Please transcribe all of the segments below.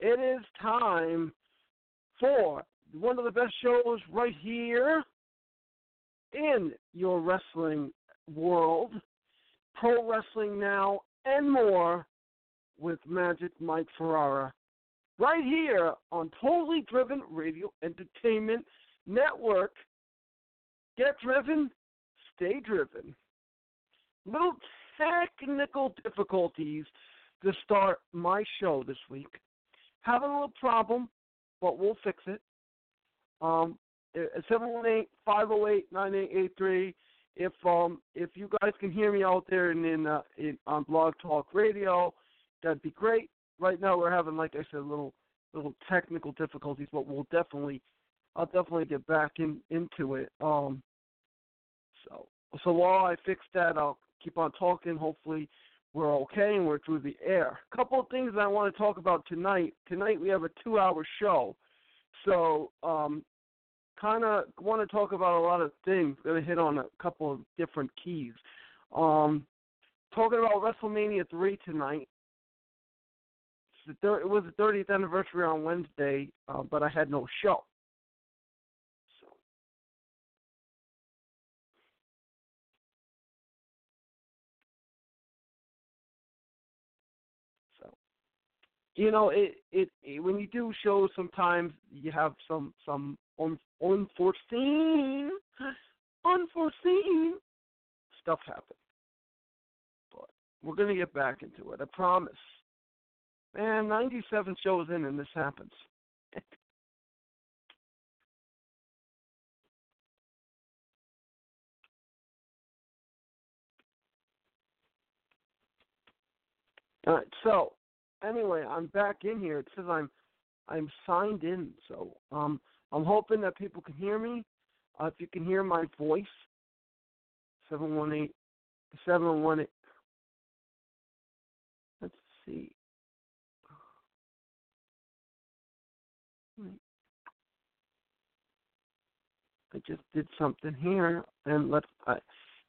It is time for one of the best shows right here in your wrestling world, Pro Wrestling Now, and more with Magic Mike Ferrara. Right here on Totally Driven Radio Entertainment Network. Get driven, stay driven little technical difficulties to start my show this week. Having a little problem, but we'll fix it. Um, seven one eight five zero eight nine eight eight three. If um if you guys can hear me out there and in, uh, in on Blog Talk Radio, that'd be great. Right now we're having, like I said, little little technical difficulties, but we'll definitely I'll definitely get back in into it. Um, so so while I fix that, I'll keep on talking. Hopefully, we're okay and we're through the air. A couple of things I want to talk about tonight. Tonight we have a two-hour show, so um, kind of want to talk about a lot of things. Going to hit on a couple of different keys. Um, talking about WrestleMania three tonight. Thir- it was the 30th anniversary on Wednesday, uh, but I had no show. You know, it, it it when you do shows, sometimes you have some some un, unforeseen unforeseen stuff happen. But we're gonna get back into it. I promise. Man, 97 shows in and this happens. All right, so anyway, I'm back in here. It says I'm I'm signed in, so um I'm hoping that people can hear me. Uh, if you can hear my voice, seven one eight seven one eight. Let's see. I just did something here, and let's. I,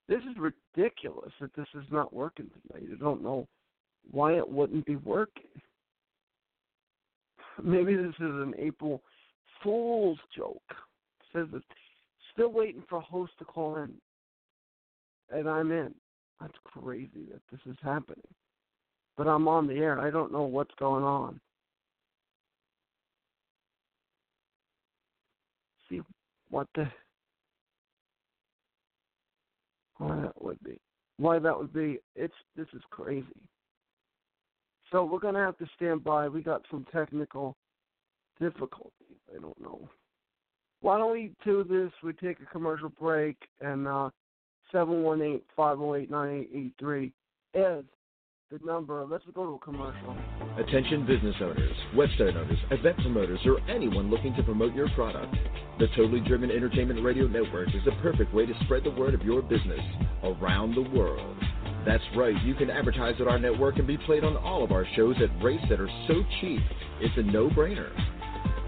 this is ridiculous that this is not working tonight. I don't know why it wouldn't be working. Maybe this is an April Fool's joke. It says it's still waiting for a host to call in, and I'm in. That's crazy that this is happening. But I'm on the air. I don't know what's going on. See what the why that would be. Why that would be. It's this is crazy. So we're gonna have to stand by. We got some technical difficulties. I don't know. Why don't we do this? We take a commercial break and uh seven one eight five zero eight nine eight eight three is the number. Let's go to a commercial. Attention business owners, website owners, event promoters, or anyone looking to promote your product. The Totally Driven Entertainment Radio Network is the perfect way to spread the word of your business around the world. That's right, you can advertise at our network and be played on all of our shows at rates that are so cheap, it's a no brainer.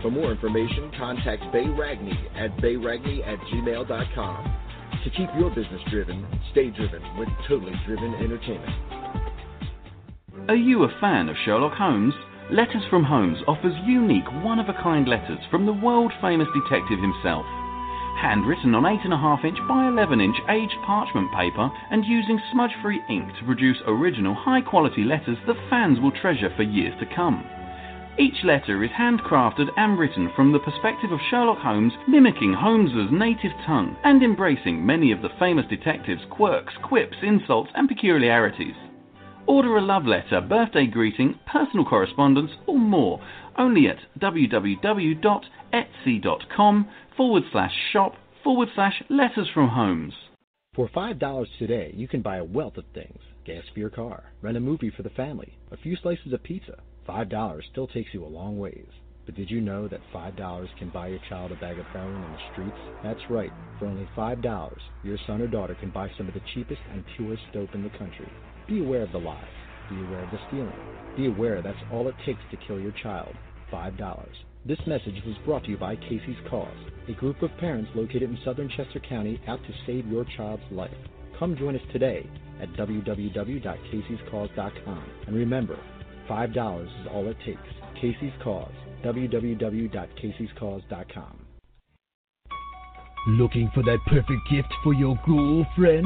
For more information, contact Bay Ragney at bayragney at gmail.com. To keep your business driven, stay driven with Totally Driven Entertainment. Are you a fan of Sherlock Holmes? Letters from Holmes offers unique, one of a kind letters from the world famous detective himself. Handwritten on 8.5 inch by 11 inch aged parchment paper and using smudge free ink to produce original, high quality letters that fans will treasure for years to come. Each letter is handcrafted and written from the perspective of Sherlock Holmes, mimicking Holmes's native tongue and embracing many of the famous detective's quirks, quips, insults, and peculiarities. Order a love letter, birthday greeting, personal correspondence, or more only at www.etsy.com forward slash shop forward slash letters from Holmes. For $5 today, you can buy a wealth of things gas for your car, rent a movie for the family, a few slices of pizza. $5 still takes you a long ways. But did you know that $5 can buy your child a bag of heroin in the streets? That's right. For only $5, your son or daughter can buy some of the cheapest and purest dope in the country. Be aware of the lies. Be aware of the stealing. Be aware that's all it takes to kill your child. $5. This message was brought to you by Casey's Cause, a group of parents located in southern Chester County out to save your child's life. Come join us today at www.caseyscause.com. And remember, $5 is all it takes. Casey's Cause, www.caseyscause.com. Looking for that perfect gift for your girlfriend?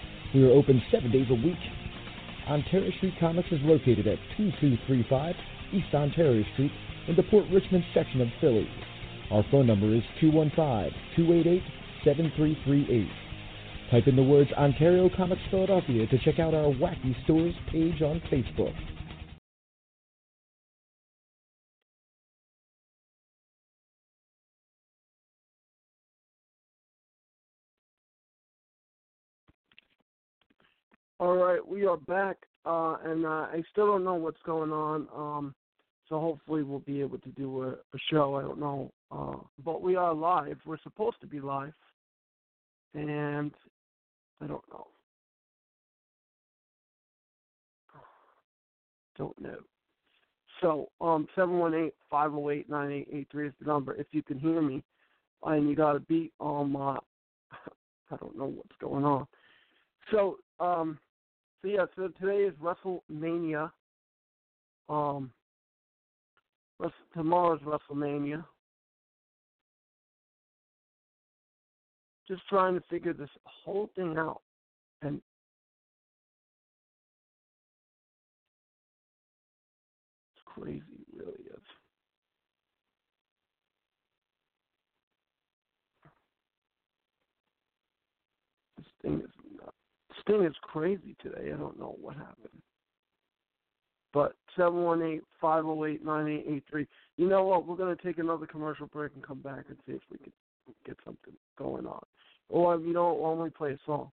We are open seven days a week. Ontario Street Comics is located at 2235 East Ontario Street in the Port Richmond section of Philly. Our phone number is 215 288 7338. Type in the words Ontario Comics Philadelphia to check out our Wacky Stores page on Facebook. All right, we are back, uh, and uh, I still don't know what's going on. Um, so hopefully we'll be able to do a, a show. I don't know, uh, but we are live. We're supposed to be live, and I don't know. Don't know. So, um, seven one eight five zero eight nine eight eight three is the number. If you can hear me, and you got a beat, on my, I don't know what's going on. So, um, so yeah, so today is WrestleMania. Um, tomorrow's WrestleMania. Just trying to figure this whole thing out, and it's crazy, it really is. This thing is thing is crazy today. I don't know what happened. But 718-508-9883. You know what? We're going to take another commercial break and come back and see if we can get something going on. Oh, or, you know, why don't we play a song?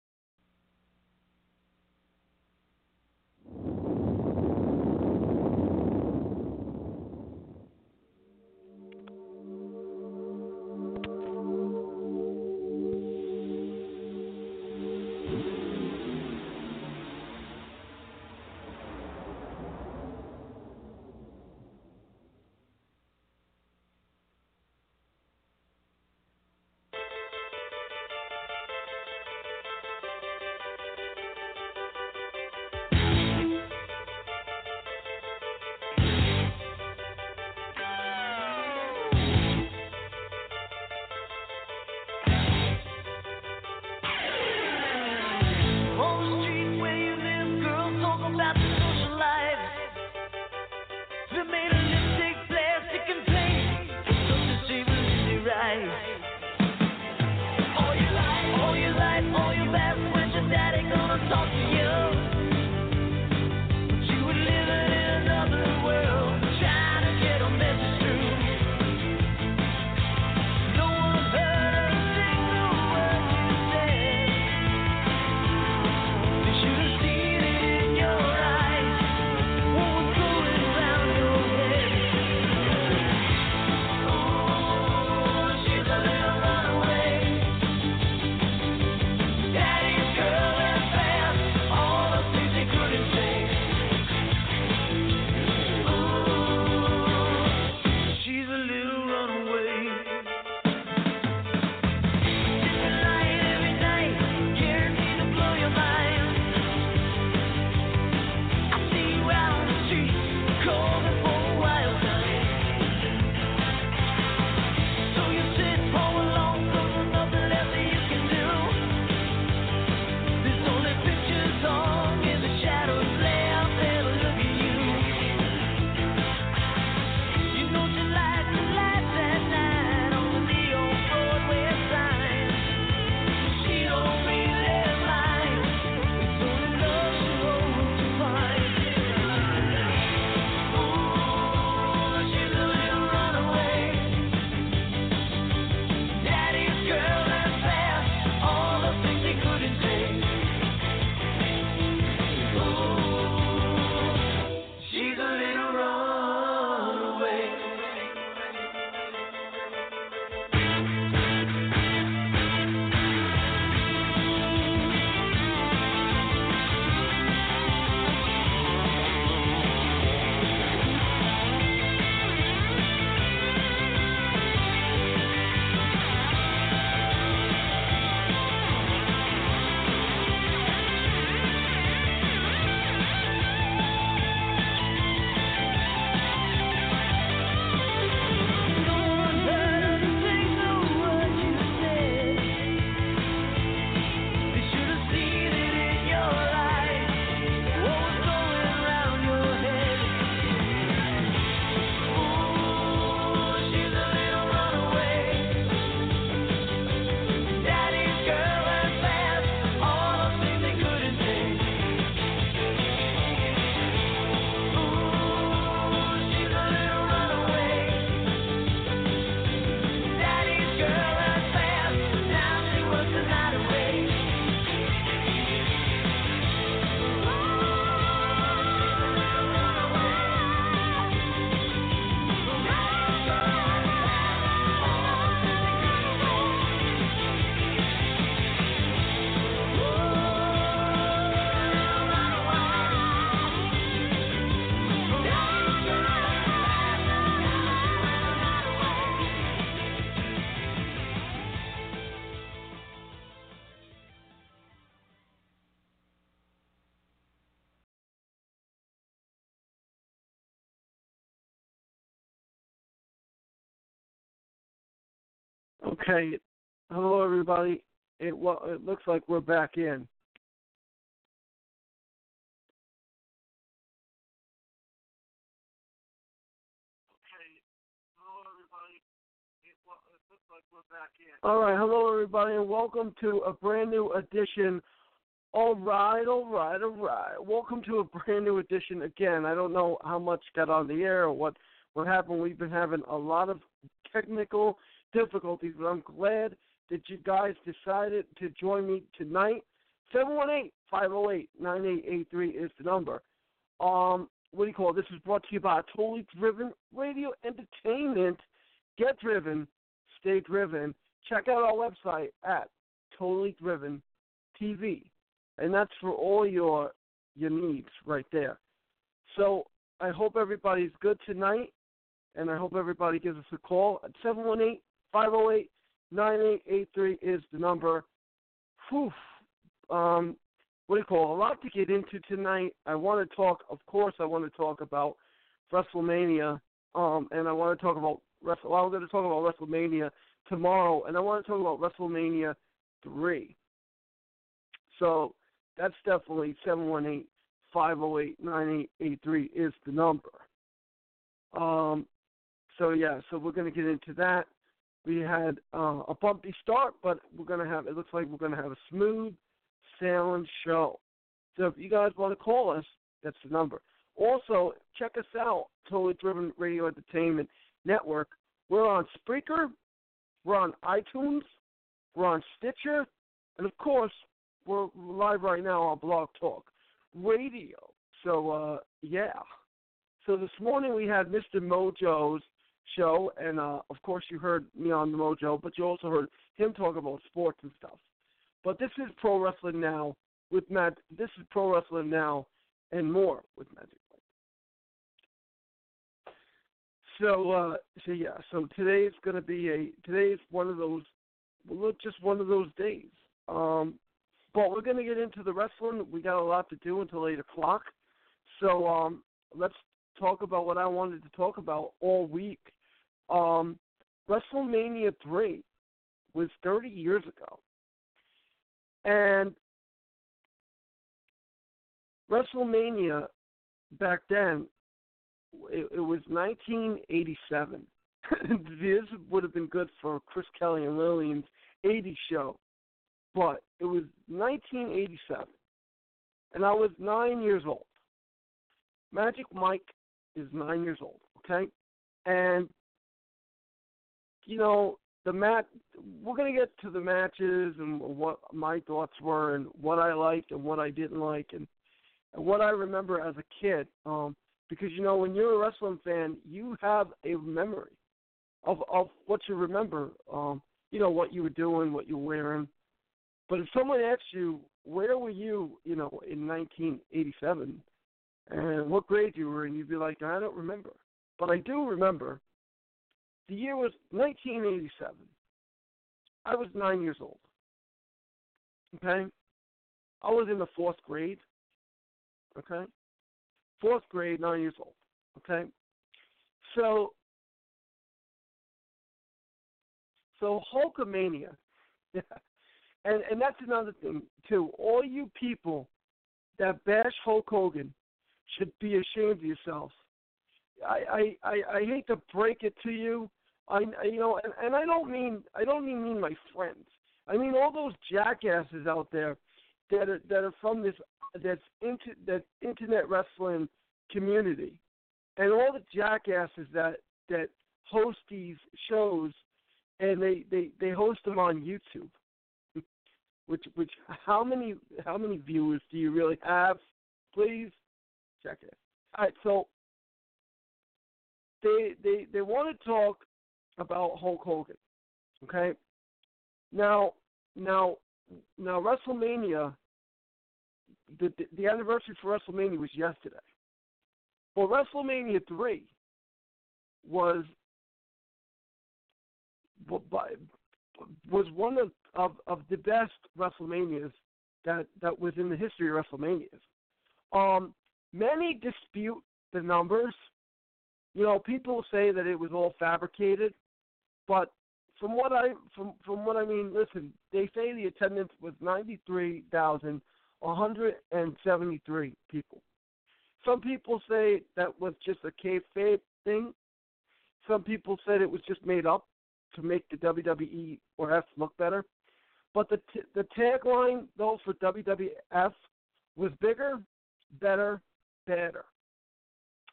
Okay. Hello, everybody. It well, it looks like we're back in. Okay. Hello everybody. It looks like we're back in. All right, hello everybody, and welcome to a brand new edition. All right, all right, all right. Welcome to a brand new edition again. I don't know how much got on the air or what what happened. We've been having a lot of technical difficulties, but I'm glad that you guys decided to join me tonight. 718-508-9883 is the number. Um, what do you call it? This is brought to you by Totally Driven Radio Entertainment. Get driven, stay driven. Check out our website at Totally Driven TV, and that's for all your your needs right there. So I hope everybody's good tonight, and I hope everybody gives us a call at 718 508 9883 is the number. Whew. Um, what do you call? A lot to get into tonight. I want to talk, of course, I want to talk about WrestleMania, um, and I want to talk about Wrestle. Well, I'm going to talk about WrestleMania tomorrow, and I want to talk about WrestleMania three. So that's definitely seven one eight five zero eight nine eight eight three is the number. Um, so yeah, so we're going to get into that. We had uh, a bumpy start, but we're to have. It looks like we're to have a smooth sailing show. So if you guys want to call us, that's the number. Also, check us out, Totally Driven Radio Entertainment Network. We're on Spreaker, we're on iTunes, we're on Stitcher, and of course, we're live right now on Blog Talk Radio. So uh, yeah. So this morning we had Mr. Mojo's show, and uh, of course you heard me on the Mojo, but you also heard him talk about sports and stuff. But this is Pro Wrestling Now with Matt. This is Pro Wrestling Now and more with Magic. So, uh, so yeah. So today's going to be a today's one of those, well, just one of those days. Um, but we're going to get into the wrestling. We got a lot to do until eight o'clock. So um, let's talk about what I wanted to talk about all week. Um, WrestleMania three was 30 years ago, and WrestleMania back then it, it was 1987. this would have been good for Chris Kelly and Lillian's 80 show, but it was 1987, and I was nine years old. Magic Mike is nine years old, okay, and you know the match. We're gonna get to the matches and what my thoughts were and what I liked and what I didn't like and, and what I remember as a kid. Um, because you know when you're a wrestling fan, you have a memory of of what you remember. Um, you know what you were doing, what you were wearing. But if someone asks you where were you, you know, in 1987, and what grade you were in, you'd be like, I don't remember. But I do remember. The year was 1987. I was nine years old. Okay, I was in the fourth grade. Okay, fourth grade, nine years old. Okay, so so Hulkamania, and and that's another thing too. All you people that bash Hulk Hogan should be ashamed of yourselves. I I I, I hate to break it to you. I you know, and, and I don't mean I don't even mean my friends. I mean all those jackasses out there that are that are from this that's into that internet wrestling community, and all the jackasses that that host these shows, and they they they host them on YouTube. Which which how many how many viewers do you really have? Please check it. All right, so they they they want to talk about Hulk Hogan. Okay, now now now WrestleMania the, the anniversary for WrestleMania was yesterday. Well, WrestleMania three was was one of, of, of the best WrestleManias that that was in the history of WrestleManias. Um, many dispute the numbers. You know, people say that it was all fabricated, but from what I from from what I mean, listen, they say the attendance was ninety three thousand one hundred and seventy three people. Some people say that was just a kayfabe thing. Some people said it was just made up to make the WWE or F look better. But the t- the tagline though for WWF was bigger, better, better.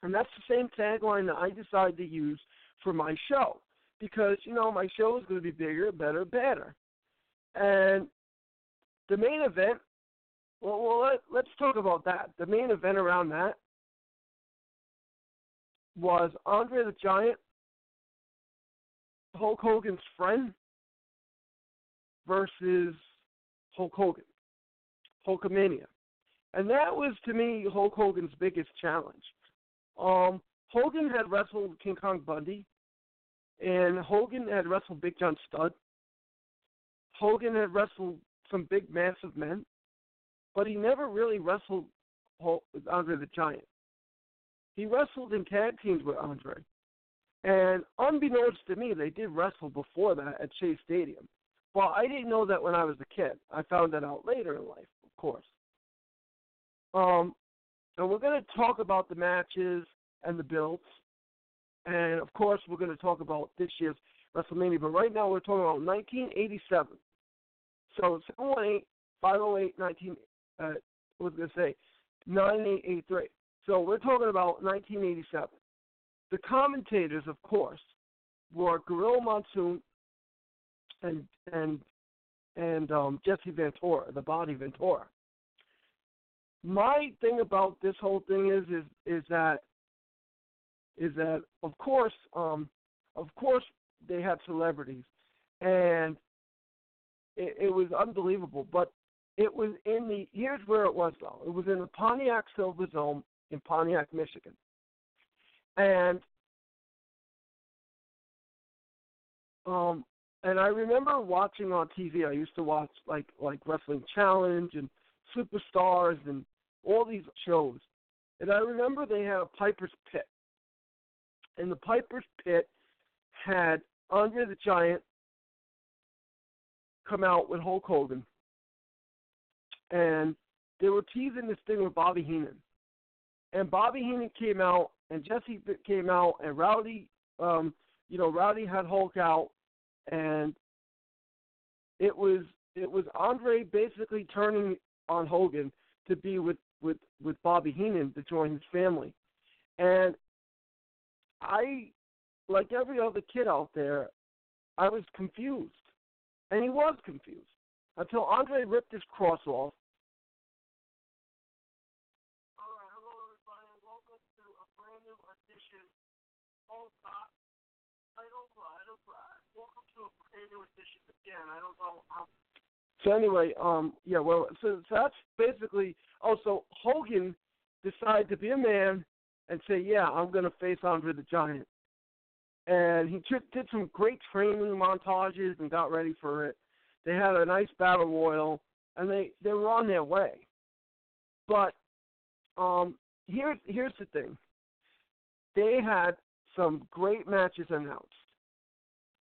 And that's the same tagline that I decided to use for my show because you know my show is going to be bigger, better, better. And the main event, well, well let, let's talk about that. The main event around that was Andre the Giant, Hulk Hogan's friend, versus Hulk Hogan, Hulkamania. And that was to me Hulk Hogan's biggest challenge. Um, Hogan had wrestled King Kong Bundy, and Hogan had wrestled Big John Studd. Hogan had wrestled some big, massive men, but he never really wrestled Andre the Giant. He wrestled in tag teams with Andre. And unbeknownst to me, they did wrestle before that at Chase Stadium. Well, I didn't know that when I was a kid. I found that out later in life, of course. Um, and we're going to talk about the matches and the builds. And of course, we're going to talk about this year's WrestleMania. But right now, we're talking about 1987. So 718 508 19, uh, I was going to say 9883. So we're talking about 1987. The commentators, of course, were Gorilla Monsoon and and and um, Jesse Ventura, the Body Ventura. My thing about this whole thing is is is that is that of course um, of course they had celebrities and it, it was unbelievable, but it was in the here's where it was though. It was in the Pontiac Silver Silverdome in Pontiac, Michigan. And um and I remember watching on TV. I used to watch like like Wrestling Challenge and Superstars and all these shows. And I remember they had a Piper's Pit. And the Piper's Pit had Andre the Giant come out with Hulk Hogan. And they were teasing this thing with Bobby Heenan. And Bobby Heenan came out and Jesse came out and Rowdy um you know, Rowdy had Hulk out and it was it was Andre basically turning on Hogan to be with with with Bobby Heenan to join his family, and I, like every other kid out there, I was confused, and he was confused until Andre ripped his cross off. All right, hello everybody, welcome to a brand new edition of I don't cry, I don't cry. Welcome to a brand new edition again. I don't know how. So anyway, um, yeah, well, so, so that's basically. Oh, so Hogan decided to be a man and say, yeah, I'm going to face Andre the Giant. And he t- did some great training montages and got ready for it. They had a nice battle royal, and they they were on their way. But um, here's here's the thing. They had some great matches announced.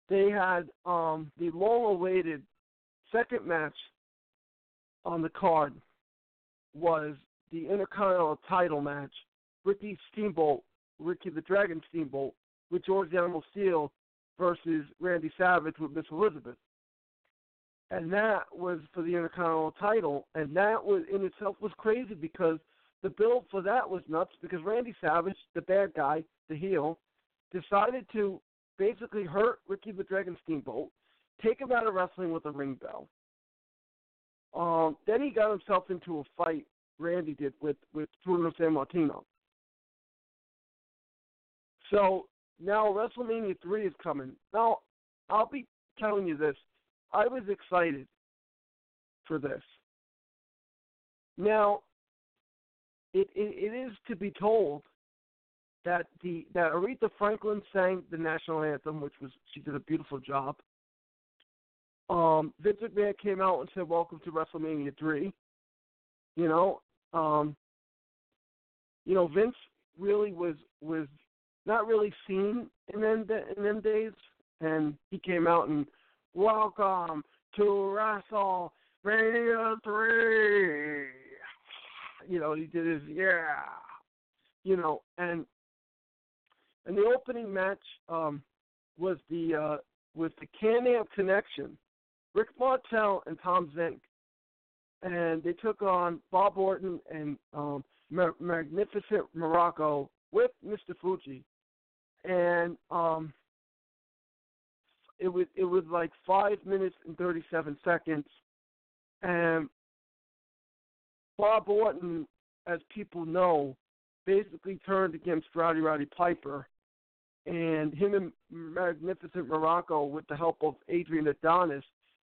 They had um, the long-awaited second match on the card was the Intercontinental title match, Ricky Steamboat, Ricky the Dragon Steamboat, with George Animal Steele versus Randy Savage with Miss Elizabeth. And that was for the Intercontinental title, and that was in itself was crazy because the build for that was nuts because Randy Savage, the bad guy, the heel, decided to basically hurt Ricky the Dragon Steamboat, take him out of wrestling with a ring bell. Um, then he got himself into a fight. Randy did with with Bruno Sammartino. So now WrestleMania three is coming. Now I'll be telling you this. I was excited for this. Now it, it, it is to be told that the that Aretha Franklin sang the national anthem, which was she did a beautiful job. Um, Vince McMahon came out and said, "Welcome to WrestleMania 3." You know, um, you know Vince really was was not really seen in them in them days. and he came out and welcome to Wrestle Radio Three. You know, he did his yeah, you know, and and the opening match um, was the uh, was the Can-Am Connection, Rick Martel and Tom Zenk, and they took on Bob Orton and um, Ma- Magnificent Muraco with Mr. Fuji, and um, it was it was like five minutes and thirty seven seconds, and Bob Orton, as people know, basically turned against Rowdy Roddy Piper, and him and Magnificent Muraco, with the help of Adrian Adonis,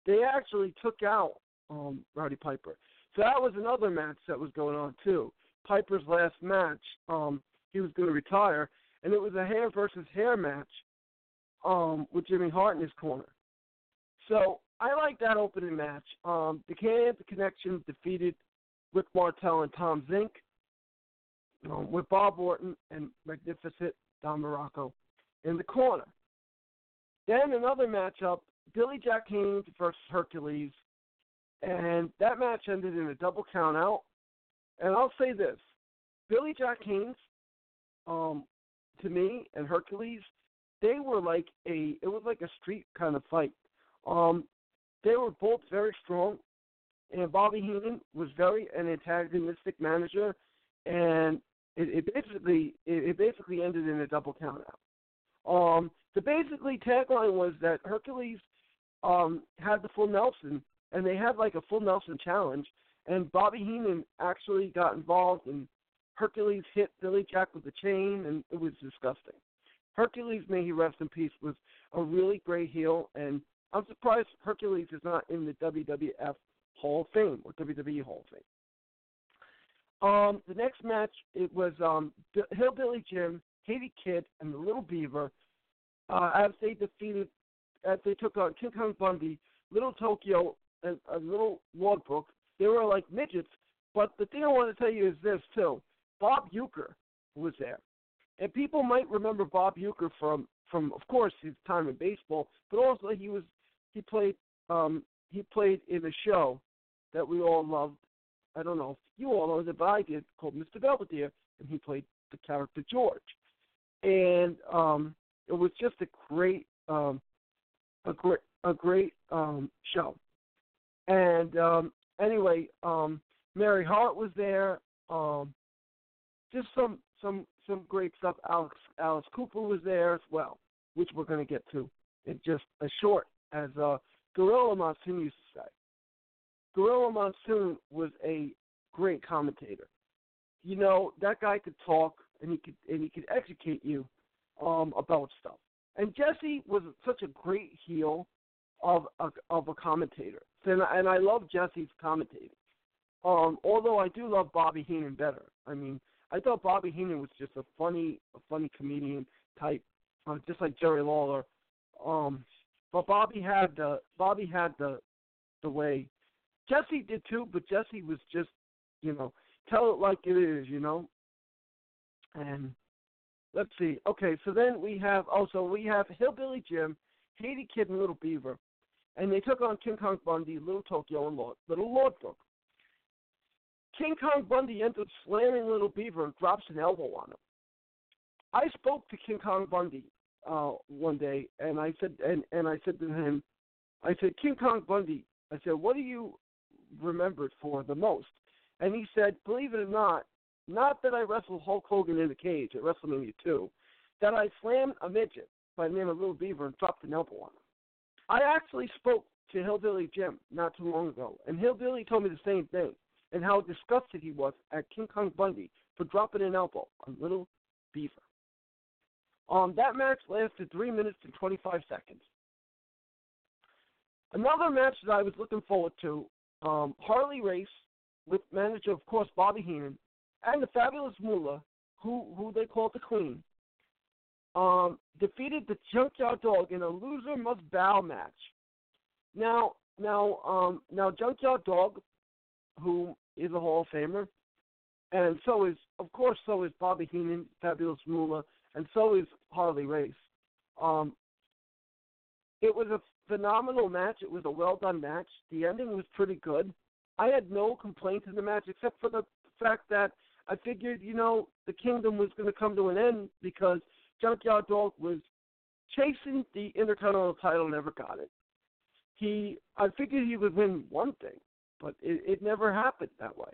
they actually took out um, Rowdy Piper. So that was another match that was going on too. Piper's last match, um, he was going to retire, and it was a hair versus hair match um, with Jimmy Hart in his corner. So I like that opening match. Um, the Can-Am Connection defeated Rick Martel and Tom Zenk um, with Bob Orton and Magnificent Don Muraco in the corner. Then another matchup, Billy Jack Haynes versus Hercules, and that match ended in a double countout. And I'll say this: Billy Jack Haynes, um, to me, and Hercules, they were like a it was like a street kind of fight. Um, they were both very strong, and Bobby Heenan was very an antagonistic manager, and it, it basically it, it basically ended in a double countout. Um, the basically tagline was that Hercules um, had the full Nelson, and they had like a full Nelson challenge, and Bobby Heenan actually got involved, and Hercules hit Billy Jack with a chain, and it was disgusting. Hercules, may he rest in peace, was a really great heel, and I'm surprised Hercules is not in the WWF Hall of Fame or WWE Hall of Fame. Um, the next match it was um, Hillbilly Jim, Haiti Kid, and the Little Beaver uh, as they defeated, as they took on King Kong Bundy, Little Tokyo, and a Little Lordbrook. They were like midgets. But the thing I want to tell you is this too: Bob Uecker was there, and people might remember Bob Uecker from from of course his time in baseball, but also he was he played um, he played in a show that we all loved. I don't know if you all know it, but I did, called Mr. Belvedere, and he played the character George. And um, it was just a great, um, a great, a great um, show. And um, anyway, um, Mary Hart was there. Um, just some some some great stuff. Alex Alice Cooper was there as well, which we're going to get to in just a short, as uh, Gorilla Monsoon used to say. Gorilla Monsoon was a great commentator. You know, that guy could talk and he could and he could educate you um, about stuff. And Jesse was such a great heel of a, of a commentator, and and I love Jesse's commentating. Um, although I do love Bobby Heenan better. I mean, I thought Bobby Heenan was just a funny, a funny comedian type, uh, just like Jerry Lawler. Um, but Bobby had the Bobby had the the way. Jesse did too, but Jesse was just, you know, tell it like it is, you know. And let's see. Okay, so then we have also we have Hillbilly Jim, Haiti Kid, and Little Beaver, and they took on King Kong Bundy, Little Tokyo, and Lord, Little Lordbrook. King Kong Bundy up slamming Little Beaver and drops an elbow on him. I spoke to King Kong Bundy uh, one day, and I said, and and I said to him, I said, King Kong Bundy, I said, what do you remembered for the most? And he said, believe it or not, not that I wrestled Hulk Hogan in the cage at WrestleMania 2, that I slammed a midget by the name of Little Beaver and dropped an elbow on him. I actually spoke to Hillbilly Jim not too long ago, and Hillbilly told me the same thing, and how disgusted he was at King Kong Bundy for dropping an elbow on Little Beaver. Um, that match lasted three minutes and 25 seconds. Another match that I was looking forward to, um, Harley Race with manager, of course, Bobby Heenan, and the Fabulous Moolah, who who they call the Queen, um, defeated the Junkyard Dog in a loser must bow match. Now, now, um, now, Junkyard Dog, who is a Hall of Famer, and so is, of course, so is Bobby Heenan, Fabulous Moolah, and so is Harley Race. Um, It was a phenomenal match. It was a well done match. The ending was pretty good. I had no complaints in the match except for the fact that I figured, you know, the kingdom was going to come to an end because Junkyard Dog was chasing the Intercontinental title, never got it. He, I figured he would win one thing, but it, it never happened that way.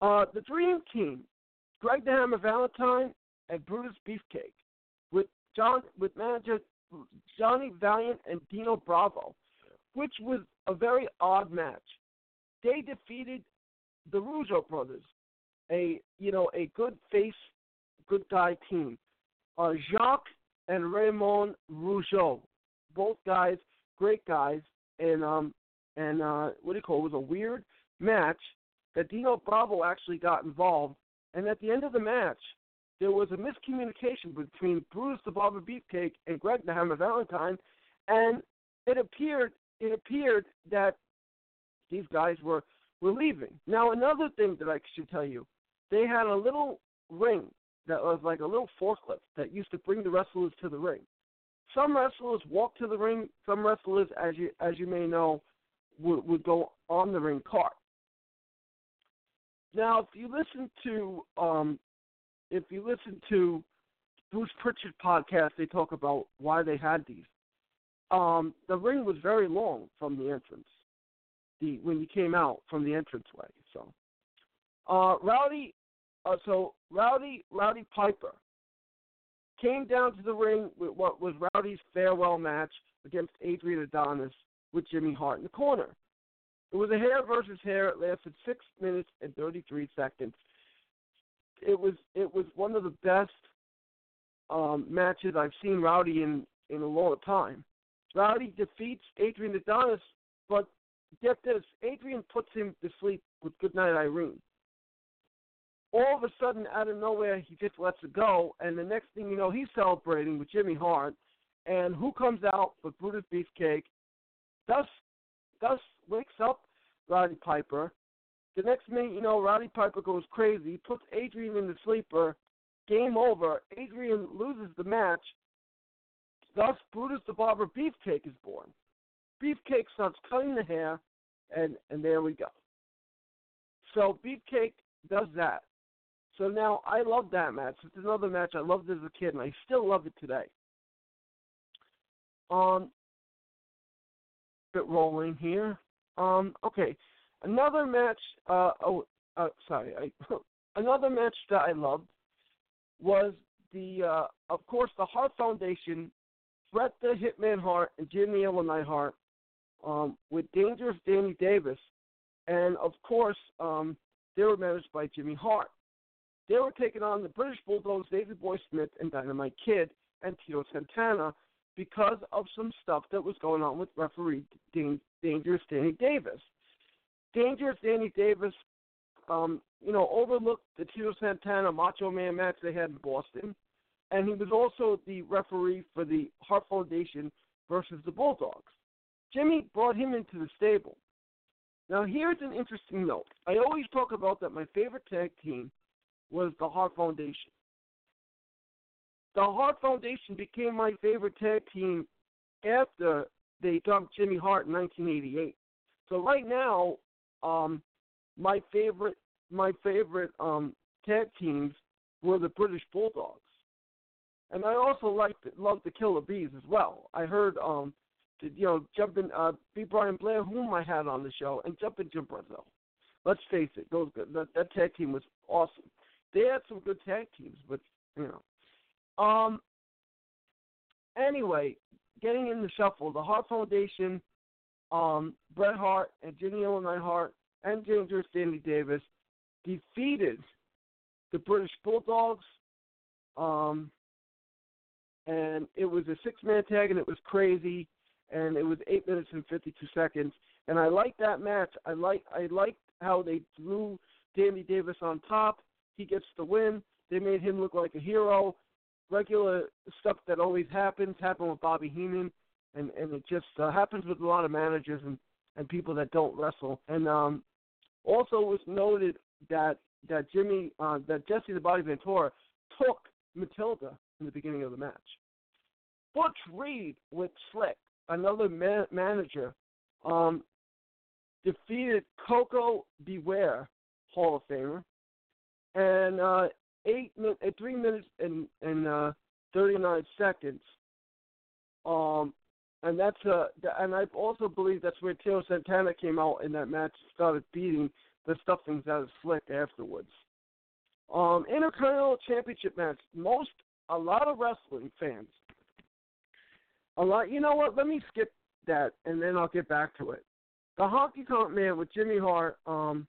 Uh, the Dream Team, Greg the Hammer Valentine and Brutus Beefcake, with John with manager Johnny Valiant and Dino Bravo, which was a very odd match. They defeated the Rougeau brothers, a you know a good face, good guy team. Uh, Jacques and Raymond Rougeau, both guys, great guys, and um and uh what do you call it? it was a weird match that Dino Bravo actually got involved, and at the end of the match, there was a miscommunication between Bruce the Barber Beefcake and Greg the Hammer Valentine, and it appeared it appeared that these guys were were leaving. Now, another thing that I should tell you, they had a little ring that was like a little forklift that used to bring the wrestlers to the ring. Some wrestlers walk to the ring. Some wrestlers, as you as you may know, would, would go on the ring cart. Now, if you listen to um, if you listen to Bruce Prichard podcast, they talk about why they had these. Um, the ring was very long from the entrance, the when you came out from the entranceway. So, uh, Rowdy, uh, so Rowdy Rowdy Piper came down to the ring with what was Rowdy's farewell match against Adrian Adonis with Jimmy Hart in the corner. It was a hair versus hair. It lasted six minutes and 33 seconds. It was it was one of the best um, matches I've seen Rowdy in in a long time. Rowdy defeats Adrian Adonis, but get this, Adrian puts him to sleep with Goodnight Irene. All of a sudden, out of nowhere, he just lets it go, and the next thing you know, he's celebrating with Jimmy Hart. And who comes out but Brutus Beefcake? Thus, Gus wakes up Roddy Piper. The next minute, you know, Roddy Piper goes crazy, puts Adrian in the sleeper. Game over. Adrian loses the match. Thus, Brutus the Barber Beefcake is born. Beefcake starts cutting the hair, and and there we go. So Beefcake does that. So now I love that match. It's another match I loved as a kid, and I still love it today. Um, bit rolling here. Um, okay, another match. Uh, oh, uh, sorry. I, another match that I loved was the, uh, of course, the Hart Foundation, Bret the Hitman Hart and Jimmy Ellen Hart, um, with Dangerous Danny Davis, and of course, um, they were managed by Jimmy Hart. They were taking on the British Bulldogs, Davey Boy Smith, and Dynamite Kid, and Tito Santana because of some stuff that was going on with referee Dangerous Danny Davis. Dangerous Danny Davis, um, you know, overlooked the Tito Santana Macho Man match they had in Boston, and he was also the referee for the Hart Foundation versus the Bulldogs. Jimmy brought him into the stable. Now, here's an interesting note. I always talk about that my favorite tag team was the Hart Foundation. The Hart Foundation became my favorite tag team after they dumped Jimmy Hart in 1988. So right now, um, my favorite my favorite um, tag teams were the British Bulldogs, and I also liked love the Killer Bees as well. I heard um, the, you know jumping uh, B Brian Blair, whom I had on the show, and jumping Jim Brunzell. Let's face it, those that, that tag team was awesome. They had some good tag teams, but you know um. Anyway, getting in the shuffle, the Hart Foundation, um, Bret Hart and Jimmy Illinois Hart and Dangerous Danny Davis defeated the British Bulldogs. Um, and it was a six man tag and it was crazy and it was eight minutes and fifty two seconds. And I liked that match. I like I liked how they threw Danny Davis on top. He gets the win. They made him look like a hero regular stuff that always happens happened with Bobby Heenan, and and it just uh, happens with a lot of managers and and people that don't wrestle. And um, also was noted that that Jimmy uh, that Jesse the Body Ventura took Matilda in the beginning of the match. Butch Reed with Slick, another man- manager, um, defeated Coco Beware, Hall of Famer, and uh, eight uh, three minutes and and uh, thirty nine seconds. Um, and that's uh, and I also believe that's where Tito Santana came out in that match, and started beating the stuffings out of Slick afterwards. Um, Intercontinental Championship match. Most, a lot of wrestling fans. A lot. You know what? Let me skip that, and then I'll get back to it. The Honky Tonk Man with Jimmy Hart. Um,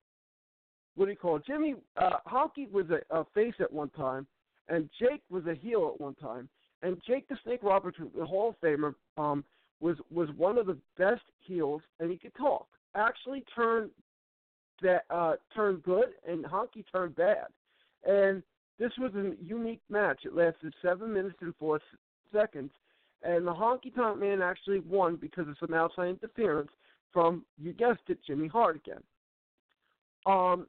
what do you call it? Jimmy uh, Honky was a, a face at one time, and Jake was a heel at one time. And Jake the Snake Roberts, the Hall of Famer, um, was was one of the best heels, and he could talk. Actually, turned that uh, turned good, and Honky turned bad. And this was a unique match. It lasted seven minutes and four seconds, and the Honky Tonk Man actually won because of some outside interference from you guessed it, Jimmy Hart again. Um,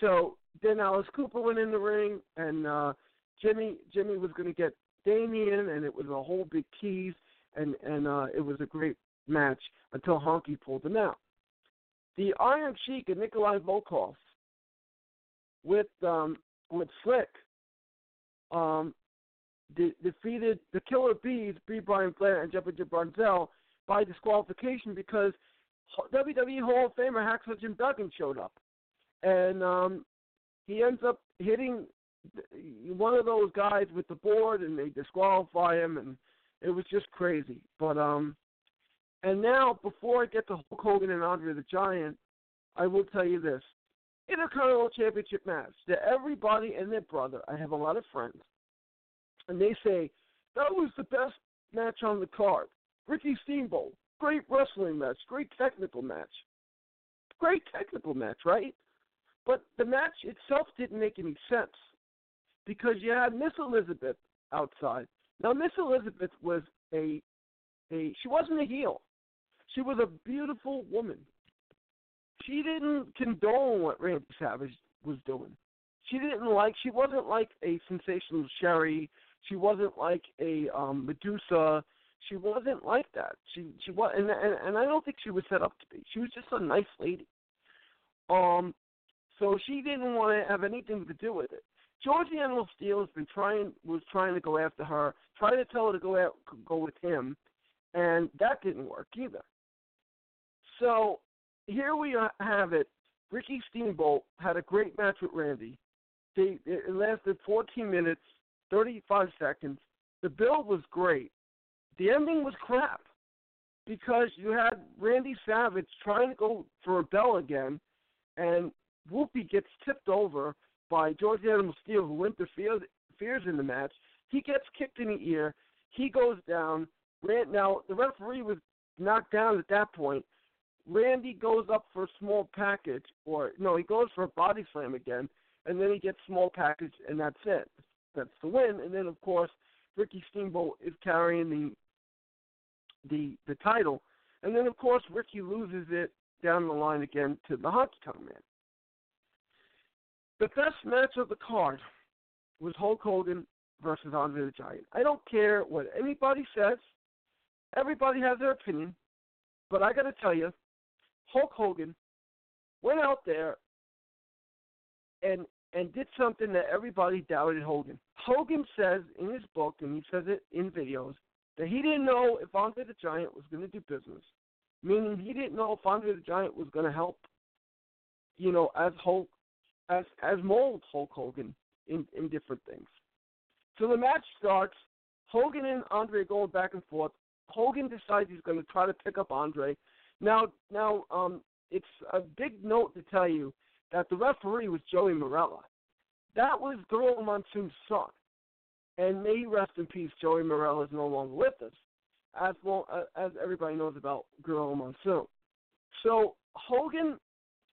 so then Alice Cooper went in the ring, and uh, Jimmy Jimmy was going to get Damien, and it was a whole big tease, and and uh, it was a great match until Honky pulled him out. The Iron Sheik and Nikolai Volkov with um, with Slick um, de- defeated the Killer Bees, B. Brian Blair and Jeffrey Brunzell by disqualification because WWE Hall of Famer Hacksaw Jim Duggan showed up, and um, he ends up hitting one of those guys with the board, and they disqualify him, and it was just crazy. But um, and now before I get to Hulk Hogan and Andre the Giant, I will tell you this: Intercontinental Championship match. To everybody and their brother, I have a lot of friends, and they say that was the best match on the card. Ricky Steamboat, great wrestling match, great technical match, great technical match, right? But the match itself didn't make any sense because you had Miss Elizabeth outside. Now Miss Elizabeth was a a she wasn't a heel. She was a beautiful woman. She didn't condone what Randy Savage was doing. She didn't like she wasn't like a sensational Sherri. She wasn't like a um Medusa. She wasn't like that. She she was and, and and I don't think she was set up to be. She was just a nice lady. Um so she didn't want to have anything to do with it. Georgie Animal Steele has been trying was trying to go after her, trying to tell her to go out, go with him, and that didn't work either. So here we have it. Ricky Steamboat had a great match with Randy. They, it lasted 14 minutes, 35 seconds. The build was great. The ending was crap because you had Randy Savage trying to go for a bell again, and Whoopi gets tipped over by George Animal Steele, who interferes in the match. He gets kicked in the ear. He goes down. Now the referee was knocked down at that point. Randy goes up for a small package, or no, he goes for a body slam again, and then he gets small package, and that's it. That's the win. And then of course Ricky Steamboat is carrying the the the title, and then of course Ricky loses it down the line again to the Honky Man. The best match of the card was Hulk Hogan versus Andre the Giant. I don't care what anybody says. Everybody has their opinion. But I got to tell you, Hulk Hogan went out there and and did something that everybody doubted Hogan. Hogan says in his book, and he says it in videos, that he didn't know if Andre the Giant was going to do business. Meaning he didn't know if Andre the Giant was going to help, you know, as Hulk, as as mold Hulk Hogan in in different things. So the match starts. Hogan and Andre going back and forth. Hogan decides he's going to try to pick up Andre. Now, now, um, it's a big note to tell you that the referee was Joey Marella. That was Gorilla Monsoon's son, and may he rest in peace. Joey Marella is no longer with us, as well uh, as everybody knows about Gorilla Monsoon. So Hogan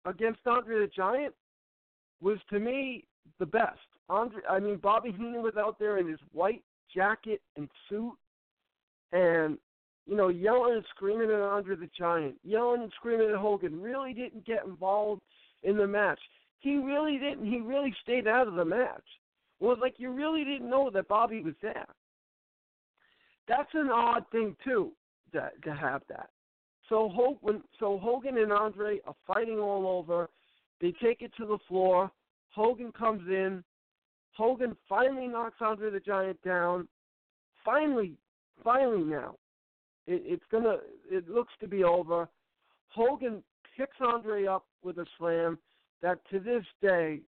against Andre the Giant was to me the best. Andre, I mean Bobby Heenan was out there in his white jacket and suit, and you know yelling and screaming at Andre the Giant, yelling and screaming at Hogan. Really didn't get involved in the match. He really didn't. He really stayed out of the match. Well, it's like you really didn't know that Bobby was there. that's an odd thing too to to have that. So Hogan, so Hogan and Andre are fighting all over. They take it to the floor. Hogan comes in. Hogan finally knocks Andre the Giant down. Finally, finally now, it, it's gonna. It looks to be over. Hogan picks Andre up with a slam that to this day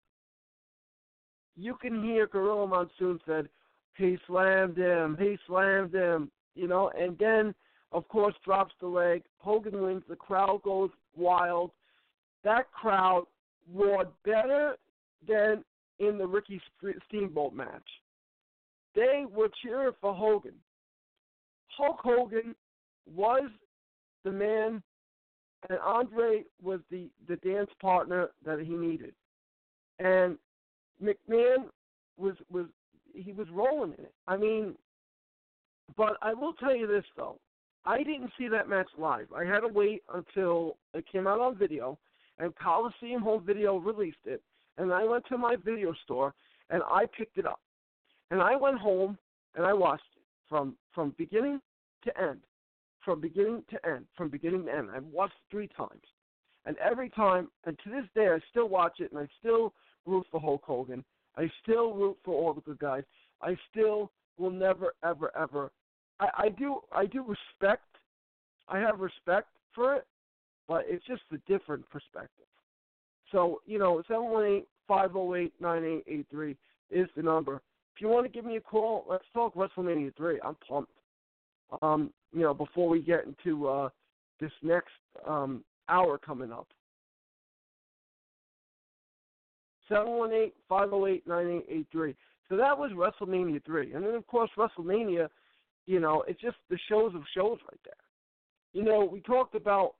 you can hear Gorilla Monsoon said, he slammed him, he slammed him, you know, and then of course drops the leg. Hogan wins, the crowd goes wild. That crowd roared better than in the Ricky Steamboat match. They were cheering for Hogan. Hulk Hogan was the man and Andre was the the dance partner that he needed. And McMahon was was he was rolling in it. I mean, but I will tell you this though, I didn't see that match live. I had to wait until it came out on video, and Coliseum Home Video released it, and I went to my video store and I picked it up, and I went home and I watched it from from beginning to end, from beginning to end, from beginning to end. I've watched three times, and every time, and to this day, I still watch it, and I still root for Hulk Hogan. I still root for all the good guys. I still will never, ever, ever. I, I do, I do respect. I have respect for it, but it's just a different perspective. So you know, seven one eight five zero eight nine eight eight three is the number. If you want to give me a call, let's talk WrestleMania three. I'm pumped. Um, you know, before we get into uh, this next um, hour coming up. 718-508-9883. So that was WrestleMania 3. And then, of course, WrestleMania, you know, it's just the shows of shows right there. You know, we talked about,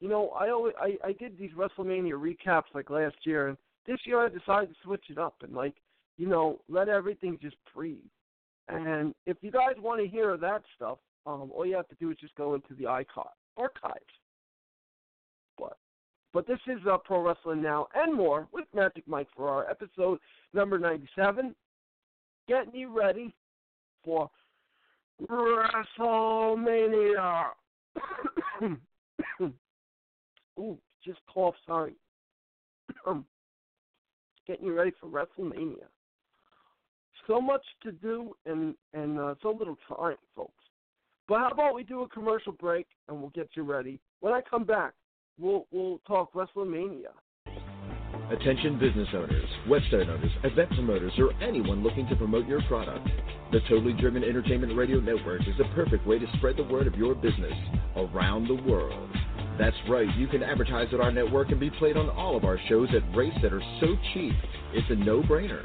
you know, I always I, I did these WrestleMania recaps like last year, and this year I decided to switch it up and like, you know, let everything just breathe. And if you guys want to hear that stuff, um, all you have to do is just go into the icon archives. But but this is uh, Pro Wrestling Now and more with Magic Mike for our episode number 97. Getting you ready for WrestleMania. Ooh, just cough, sorry. Getting you ready for WrestleMania. So much to do and and uh, so little time, folks. But how about we do a commercial break and we'll get you ready. When I come back, we'll we'll talk WrestleMania. Attention business owners, website owners, event promoters, or anyone looking to promote your product. The Totally Driven Entertainment Radio Network is the perfect way to spread the word of your business around the world. That's right, you can advertise at our network and be played on all of our shows at rates that are so cheap, it's a no-brainer.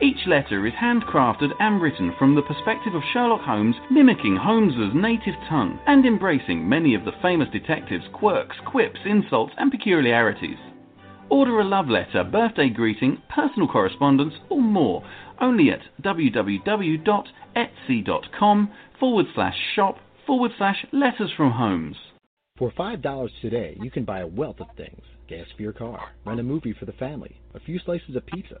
Each letter is handcrafted and written from the perspective of Sherlock Holmes, mimicking Holmes's native tongue and embracing many of the famous detective's quirks, quips, insults, and peculiarities. Order a love letter, birthday greeting, personal correspondence, or more only at www.etsy.com forward slash shop forward slash letters from Holmes. For $5 today, you can buy a wealth of things gas for your car, rent a movie for the family, a few slices of pizza.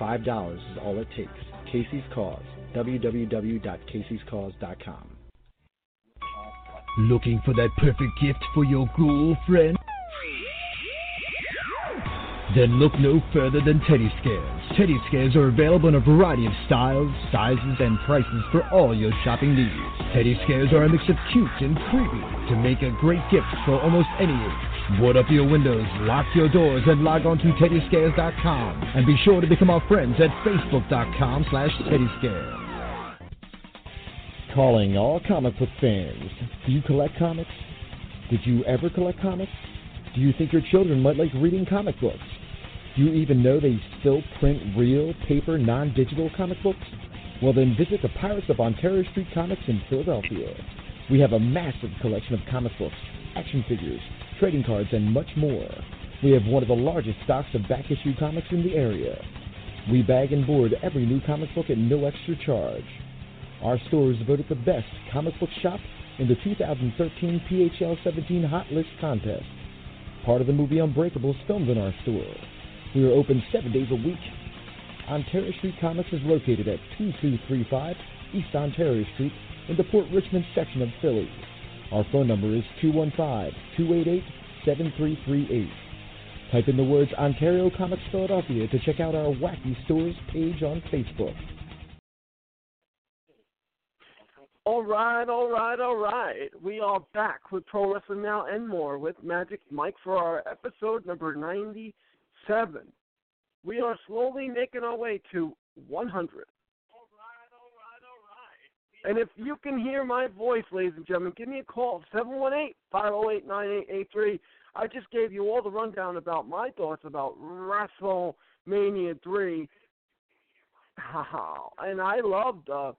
$5 is all it takes. Casey's Cause, www.caseyscause.com. Looking for that perfect gift for your ghoul friend? Then look no further than Teddy Scares. Teddy Scares are available in a variety of styles, sizes, and prices for all your shopping needs. Teddy Scares are a mix of cute and creepy to make a great gift for almost any age. Board up your windows, lock your doors, and log on to teddyscares.com. And be sure to become our friends at facebook.com slash teddyscares. Calling all comic book fans. Do you collect comics? Did you ever collect comics? Do you think your children might like reading comic books? Do you even know they still print real, paper, non digital comic books? Well, then visit the Pirates of Ontario Street Comics in Philadelphia. We have a massive collection of comic books, action figures, trading cards, and much more. We have one of the largest stocks of back issue comics in the area. We bag and board every new comic book at no extra charge. Our store is voted the best comic book shop in the 2013 PHL 17 Hot List contest. Part of the movie Unbreakable is filmed in our store. We are open seven days a week. Ontario Street Comics is located at 2235 East Ontario Street in the Port Richmond section of Philly. Our phone number is 215-288-7338. Type in the words Ontario Comics Philadelphia to check out our Wacky Stores page on Facebook. All right, all right, all right. We are back with Pro Wrestling Now and more with Magic Mike for our episode number 97. We are slowly making our way to 100. And if you can hear my voice, ladies and gentlemen, give me a call, 718-508-9883. I just gave you all the rundown about my thoughts about WrestleMania 3. and I loved uh,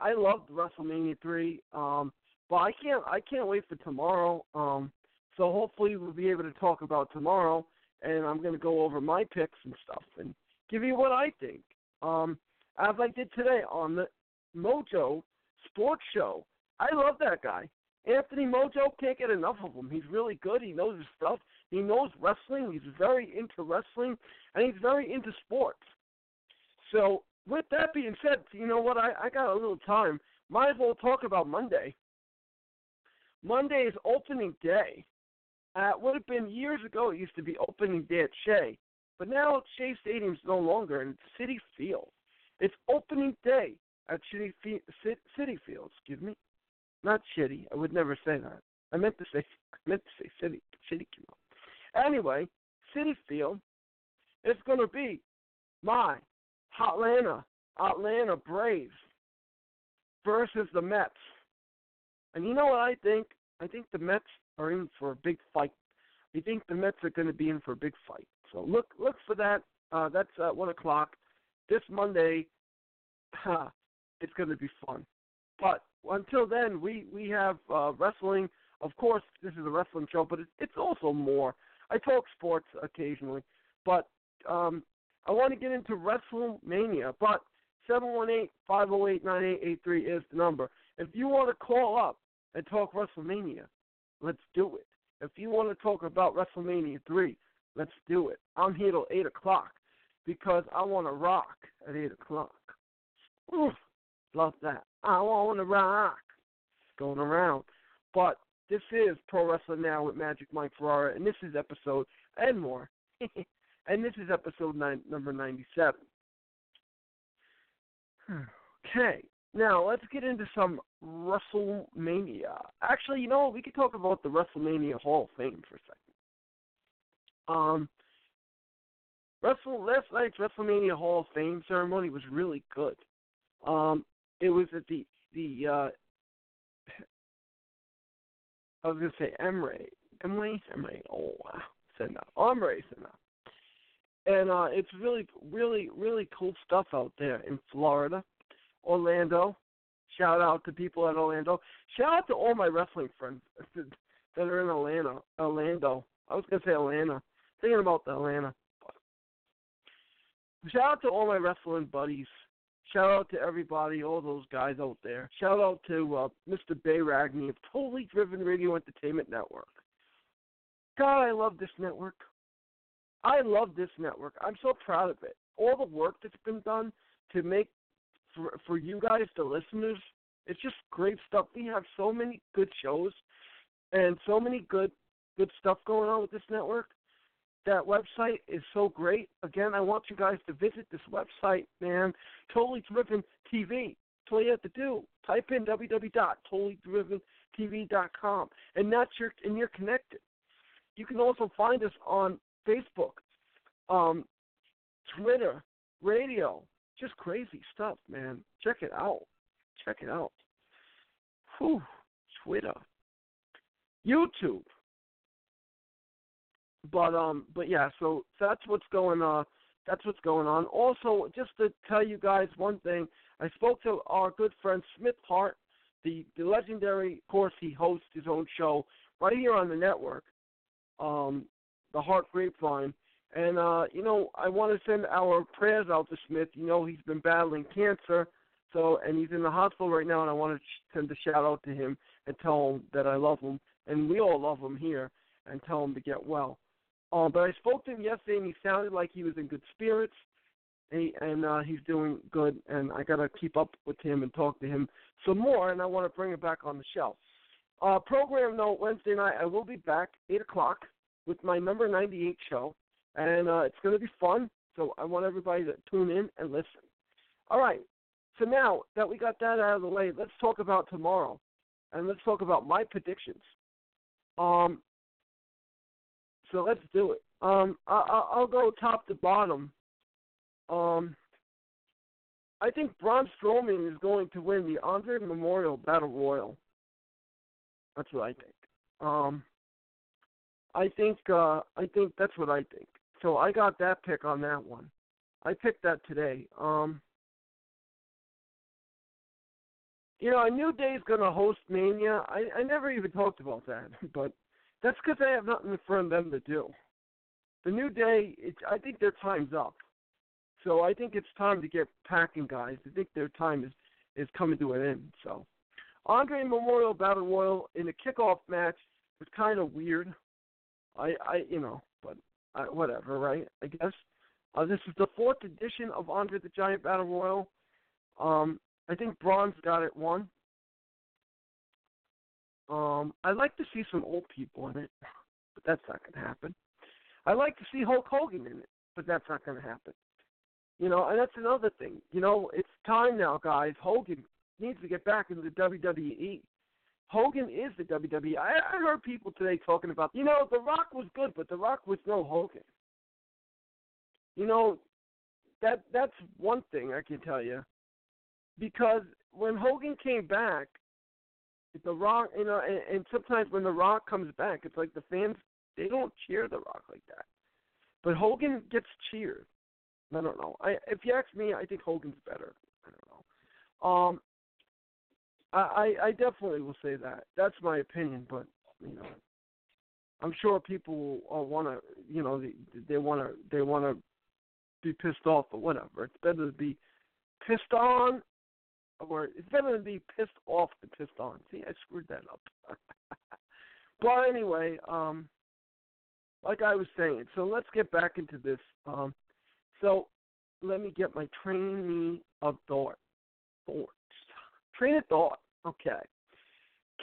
I loved WrestleMania 3. Um, but I can't I can't wait for tomorrow. Um, so hopefully we'll be able to talk about tomorrow, and I'm going to go over my picks and stuff and give you what I think. Um, as I did today on the Mojo Sports Show. I love that guy. Anthony Mojo can't get enough of him. He's really good. He knows his stuff. He knows wrestling. He's very into wrestling, and he's very into sports. So, with that being said, you know what? I, I got a little time. Might as well talk about Monday. Monday is opening day. Uh, would have been years ago. It used to be opening day at Shea, but now Shea Stadium's no longer, and Citi Field. It's opening day at Citi Citi Field. Excuse me, not shitty. I would never say that. I meant to say I meant to say Citi Citi Field. Anyway, Citi Field. It's going to be my Atlanta Atlanta Braves versus the Mets. And you know what I think? I think the Mets are in for a big fight. I think the Mets are going to be in for a big fight. So look look for that. Uh, that's at one o'clock this Monday. it's going to be fun. But until then, we we have uh, wrestling. Of course, this is a wrestling show, but it, it's also more. I talk sports occasionally, but um, I want to get into WrestleMania. But 718-508-9883 is the number. If you want to call up and talk WrestleMania, let's do it. If you want to talk about WrestleMania 3, let's do it. I'm here till 8 o'clock because I want to rock at 8 o'clock. Oof, love that. I want to rock. Going around. But this is Pro Wrestling Now with Magic Mike Ferrara, and this is episode and more. and this is episode nine, number 97. Okay, now let's get into some WrestleMania. Actually, you know, we could talk about the WrestleMania Hall of Fame for a second. Um, Wrestle last night's WrestleMania Hall of Fame ceremony was really good. Um, it was at the the uh, I was gonna say Emray, Emray, Emray. Oh wow, said no, Emray said no. And uh, it's really, really, really cool stuff out there in Florida, Orlando. Shout out to people at Orlando. Shout out to all my wrestling friends that are in Atlanta, Orlando. I was gonna say Atlanta. Thinking about the Atlanta. Shout out to all my wrestling buddies. Shout out to everybody, all those guys out there. Shout out to uh, Mr. Bay Ragney of Totally Driven Radio Entertainment Network. God, I love this network. I love this network. I'm so proud of it. All the work that's been done to make for for you guys, the listeners, it's just great stuff. We have so many good shows and so many good good stuff going on with this network. That website is so great. Again, I want you guys to visit this website, man. Totally Driven TV. That's all you have to do. Type in www.totallydriventv.com, and that's your and you're connected. You can also find us on Facebook, um, Twitter, radio. Just crazy stuff, man. Check it out. Check it out. Whew. Twitter, YouTube. But um, but yeah. So that's what's going on. That's what's going on. Also, just to tell you guys one thing, I spoke to our good friend Smith Hart, the the legendary. Of course, he hosts his own show right here on the network, um, the Hart Grapevine. And uh, you know, I want to send our prayers out to Smith. You know, he's been battling cancer, so and he's in the hospital right now. And I want to send a shout out to him and tell him that I love him, and we all love him here, and tell him to get well. Um, but I spoke to him yesterday, and he sounded like he was in good spirits, and, he, and uh, he's doing good. And I got to keep up with him and talk to him some more, and I want to bring it back on the show. Uh, program note: Wednesday night, I will be back eight o'clock with my number ninety-eight show and uh, it's going to be fun. So I want everybody to tune in and listen. All right. So now that we got that out of the way, let's talk about tomorrow, and let's talk about my predictions. Um. So let's do it. Um, I, I'll go top to bottom. Um, I think Braun Strowman is going to win the Andre Memorial Battle Royal. That's what I think. Um, I think uh, I think that's what I think. So I got that pick on that one. I picked that today. Um, you know, a New Day's going to host Mania. I, I never even talked about that, but that's because I have nothing for them to do. The New Day, it, I think their time's up. So I think it's time to get packing, guys. I think their time is is coming to an end. So Andre Memorial Battle Royal in a kickoff match was kind of weird. I, I, you know, but uh, whatever, right? I guess. Uh, this is the fourth edition of Andre the Giant Battle Royal. Um, I think Braun's got it won. Um, I'd like to see some old people in it, but that's not going to happen. I'd like to see Hulk Hogan in it, but that's not going to happen. You know, and that's another thing. You know, it's time now, guys. Hogan needs to get back into the WWE. Hogan is the WWE. I, I heard people today talking about, you know, The Rock was good, but The Rock was no Hogan. You know, that that's one thing I can tell you, because when Hogan came back, The Rock, you know, and, and sometimes when The Rock comes back, it's like the fans they don't cheer The Rock like that, but Hogan gets cheered. I don't know. I if you ask me, I think Hogan's better. I don't know. Um, I, I definitely will say that. That's my opinion, but you know, I'm sure people will want to, you know, they, they want to they want to be pissed off, but whatever. It's better to be pissed on, or it's better to be pissed off than pissed on. See, I screwed that up. but anyway, um, like I was saying, so let's get back into this. Um, so let me get my train of thought. Thought. Train of thought. Okay.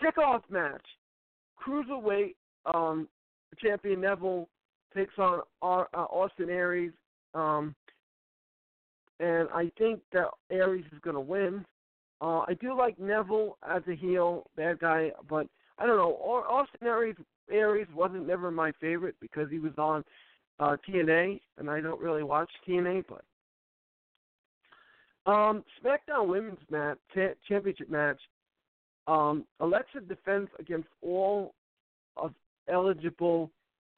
Kickoff match. Cruiserweight um, champion Neville takes on uh, Austin Aries. Um, and I think that Aries is going to win. Uh, I do like Neville as a heel, bad guy, but I don't know. Austin Aries, Aries wasn't never my favorite because he was on uh, TNA, and I don't really watch TNA, but um, SmackDown Women's match, championship match. Um, Alexa defends against all of eligible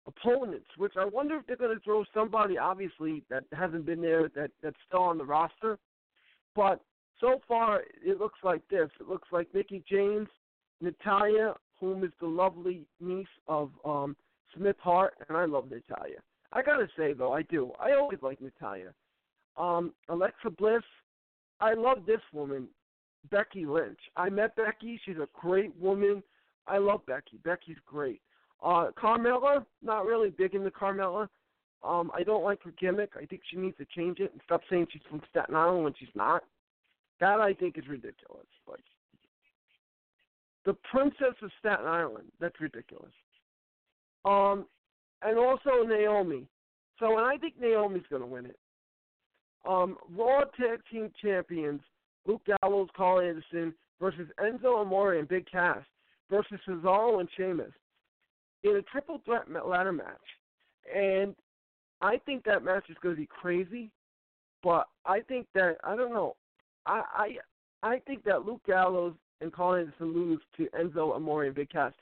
opponents, which I wonder if they're going to throw somebody obviously that hasn't been there that that's still on the roster. But so far, it looks like this. It looks like Mickie James, Natalya, whom is the lovely niece of um, Smith Hart, and I love Natalya. I gotta say though, I do. I always like Natalya. Um, Alexa Bliss, I love this woman, Becky Lynch. I met Becky. She's a great woman. I love Becky. Becky's great. Uh, Carmella, not really big into Carmella. Um, I don't like her gimmick. I think she needs to change it and stop saying she's from Staten Island when she's not. That I think is ridiculous. Like the Princess of Staten Island. That's ridiculous. Um, and also Naomi. So, and I think Naomi's going to win it. Um, Raw Tag Team Champions Luke Gallows, Karl Anderson versus Enzo Amore and Big Cass versus Cesaro and Sheamus in a triple threat ladder match. And I think that match is going to be crazy, but I think that I don't know. I I I think that Luke Gallows and Anderson lose to Enzo Amore and Big Cass.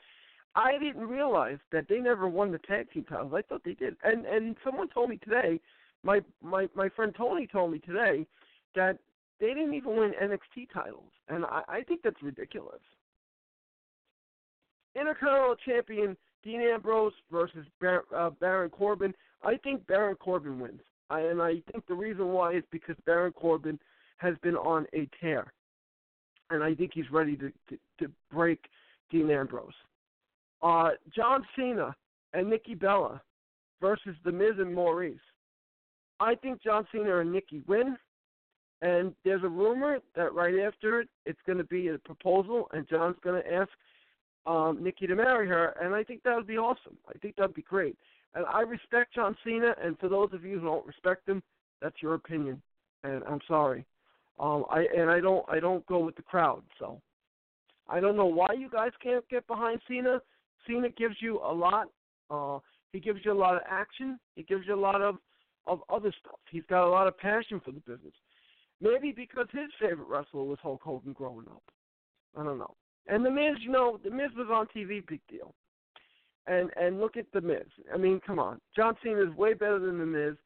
I didn't realize that they never won the tag team titles. I thought they did. And and someone told me today, my my my friend Tony told me today that they didn't even win NXT titles, and I, I think that's ridiculous. Intercontinental Champion Dean Ambrose versus Bar- uh, Baron Corbin. I think Baron Corbin wins, I, and I think the reason why is because Baron Corbin has been on a tear, and I think he's ready to to, to break Dean Ambrose. Uh, John Cena and Nikki Bella versus The Miz and Maryse. I think John Cena and Nikki win. And there's a rumor that right after it, it's going to be a proposal, and John's going to ask um, Nikki to marry her, and I think that would be awesome. I think that would be great. And I respect John Cena, and for those of you who don't respect him, that's your opinion, and I'm sorry. Um, I and I don't I don't go with the crowd, so I don't know why you guys can't get behind Cena. Cena gives you a lot. Uh, he gives you a lot of action. He gives you a lot of of other stuff. He's got a lot of passion for the business. Maybe because his favorite wrestler was Hulk Hogan growing up. I don't know. And the Miz, you know, the Miz was on TV, big deal. And and look at the Miz. I mean, come on, John Cena is way better than the Miz.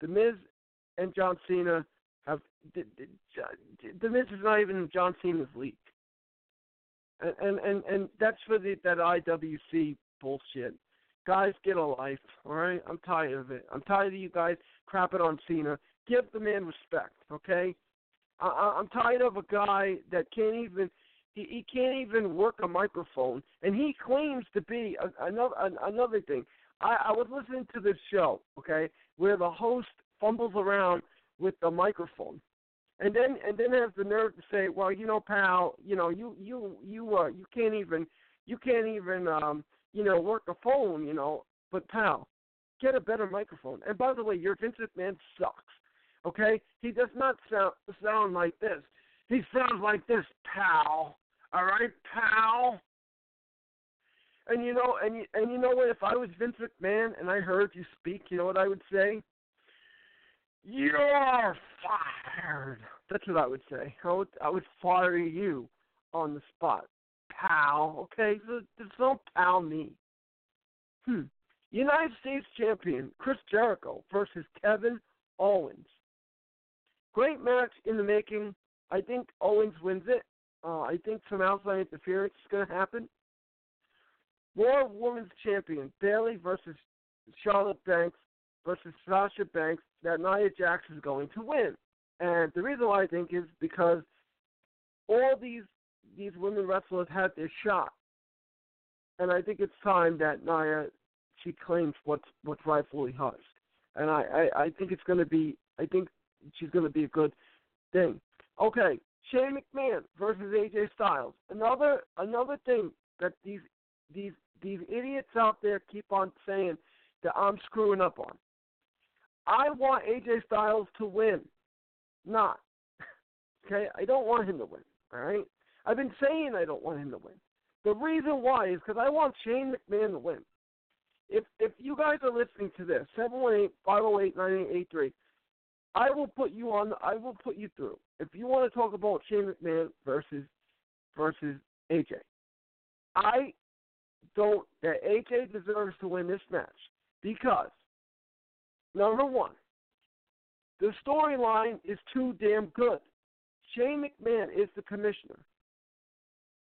The Miz and John Cena the, the, Miz is not even John Cena's league. And and and, and that's for the that IWC bullshit. Guys, get a life, all right? I'm tired of it. I'm tired of you guys crapping on Cena. Give the man respect, okay? I, I'm tired of a guy that can't even he, he can't even work a microphone, and he claims to be a, another another thing. I, I was listening to this show, okay, where the host fumbles around with the microphone, and then and then has the nerve to say, "Well, you know, pal, you know, you you you uh you can't even you can't even um you know work a phone, you know, but pal, get a better microphone." And by the way, your Vince McMahon sucks. Okay, he does not sound sound like this. He sounds like this, pal. All right, pal. And you know, and you, and you know what? If I was Vince McMahon and I heard you speak, you know what I would say? You're fired. That's what I would say. I would, I would fire you on the spot, pal. Okay, so, so don't pal me. Hmm. United States champion Chris Jericho versus Kevin Owens. Great match in the making. I think Owens wins it. Uh, I think some outside interference is going to happen. Raw Women's Champion Bayley versus Charlotte Banks versus Sasha Banks. That Nia Jax is going to win, and the reason why I think is because all these these women wrestlers had their shot, and I think it's time that Nia she claims what's what's rightfully hers, and I I, I think it's to be I think she's going to be a good thing. Okay, Shane McMahon versus AJ Styles. Another another thing that these these these idiots out there keep on saying that I'm screwing up on. I want AJ Styles to win, not. Okay, I don't want him to win. All right, I've been saying I don't want him to win. The reason why is because I want Shane McMahon to win. If if you guys are listening to this, seven one eight five zero eight nine eight eight three. I will put you on. I will put you through. If you want to talk about Shane McMahon versus versus AJ, I don't. That AJ deserves to win this match because number one, the storyline is too damn good. Shane McMahon is the commissioner.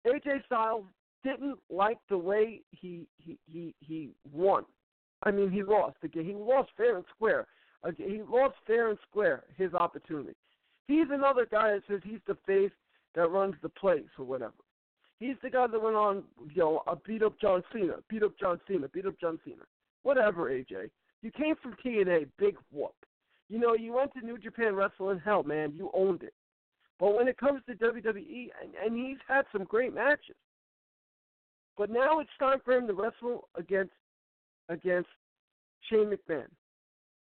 AJ Styles didn't like the way he he he he won. I mean, he lost again. He lost fair and square. He lost fair and square his opportunity. He's another guy that says he's the face that runs the place or whatever. He's the guy that went on, you know, uh, beat up John Cena, beat up John Cena, beat up John Cena. Whatever, AJ. You came from TNA, big whoop. You know, you went to New Japan Wrestling, hell, man, you owned it. But when it comes to WWE, and, and he's had some great matches. But now it's time for him to wrestle against against Shane McMahon.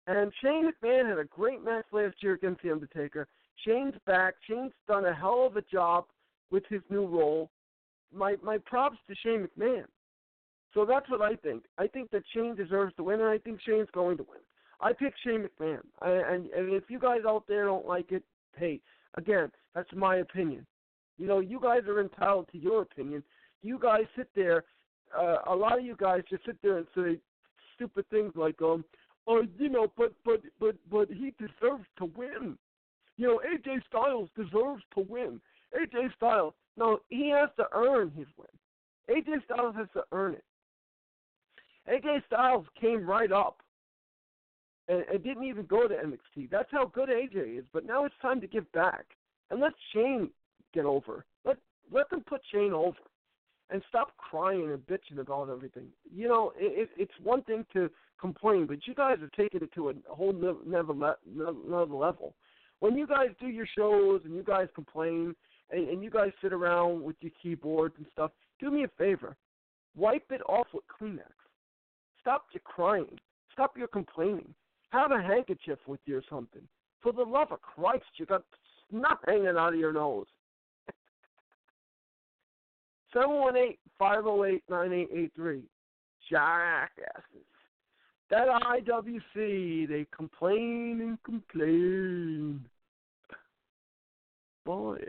And Shane McMahon had a great match last year against The Undertaker. Shane's back. Shane's done a hell of a job with his new role. My my props to Shane McMahon. So that's what I think. I think that Shane deserves to win, and I think Shane's going to win. I pick Shane McMahon. I, and, and if you guys out there don't like it, hey, again, that's my opinion. You know, you guys are entitled to your opinion. You guys sit there. Uh, a lot of you guys just sit there and say stupid things like, um, oh, you know, but but but but he deserves to win. You know, AJ Styles deserves to win. AJ Styles, no, he has to earn his win. AJ Styles has to earn it. AJ Styles came right up and, and didn't even go to NXT. That's how good AJ is. But now it's time to give back and let Shane get over. Let let them put Shane over and stop crying and bitching about everything. You know, it, it, it's one thing to complain, but you guys are taking it to a whole another level. When you guys do your shows and you guys complain and, and you guys sit around with your keyboards and stuff, do me a favor, wipe it off with Kleenex. Stop your crying. Stop your complaining. Have a handkerchief with you or something. For the love of Christ, you got snot hanging out of your nose. 718-508-9883. Jackasses. That IWC, they complain and complain. Boy.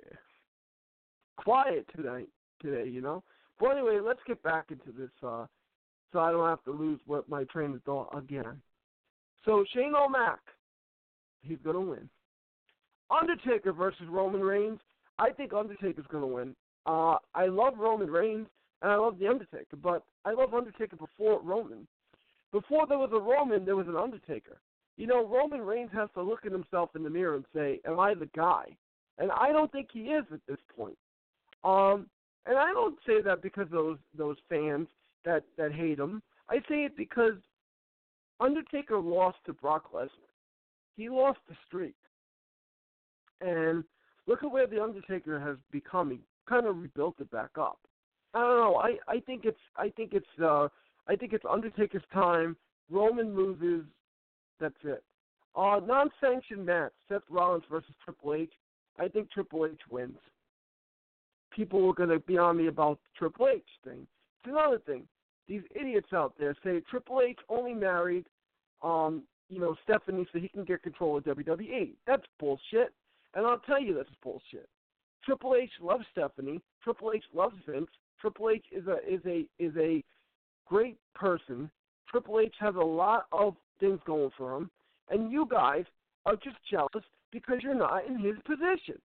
Quiet tonight today, you know. But anyway, let's get back into this uh so I don't have to lose what my train of thought again. So Shane O'Mac, he's gonna win. Undertaker versus Roman Reigns. I think Undertaker's gonna win. Uh, I love Roman Reigns and I love the Undertaker, but I love Undertaker before Roman. Before there was a Roman, there was an Undertaker. You know, Roman Reigns has to look at himself in the mirror and say, "Am I the guy?" And I don't think he is at this point. Um, and I don't say that because those those fans that that hate him. I say it because Undertaker lost to Brock Lesnar. He lost the streak. And look at where the Undertaker has become. He kind of rebuilt it back up. I don't know. I I think it's I think it's uh I think it's Undertaker's time. Roman loses. That's it. Uh non-sanctioned match: Seth Rollins versus Triple H. I think Triple H wins. People were going to be on me about the Triple H thing. It's another thing. These idiots out there say Triple H only married, um, you know, Stephanie so he can get control of WWE. That's bullshit. And I'll tell you that's bullshit. Triple H loves Stephanie. Triple H loves Vince. Triple H is a is a is a great person. Triple H has a lot of things going for him, and you guys are just jealous because you're not in his position.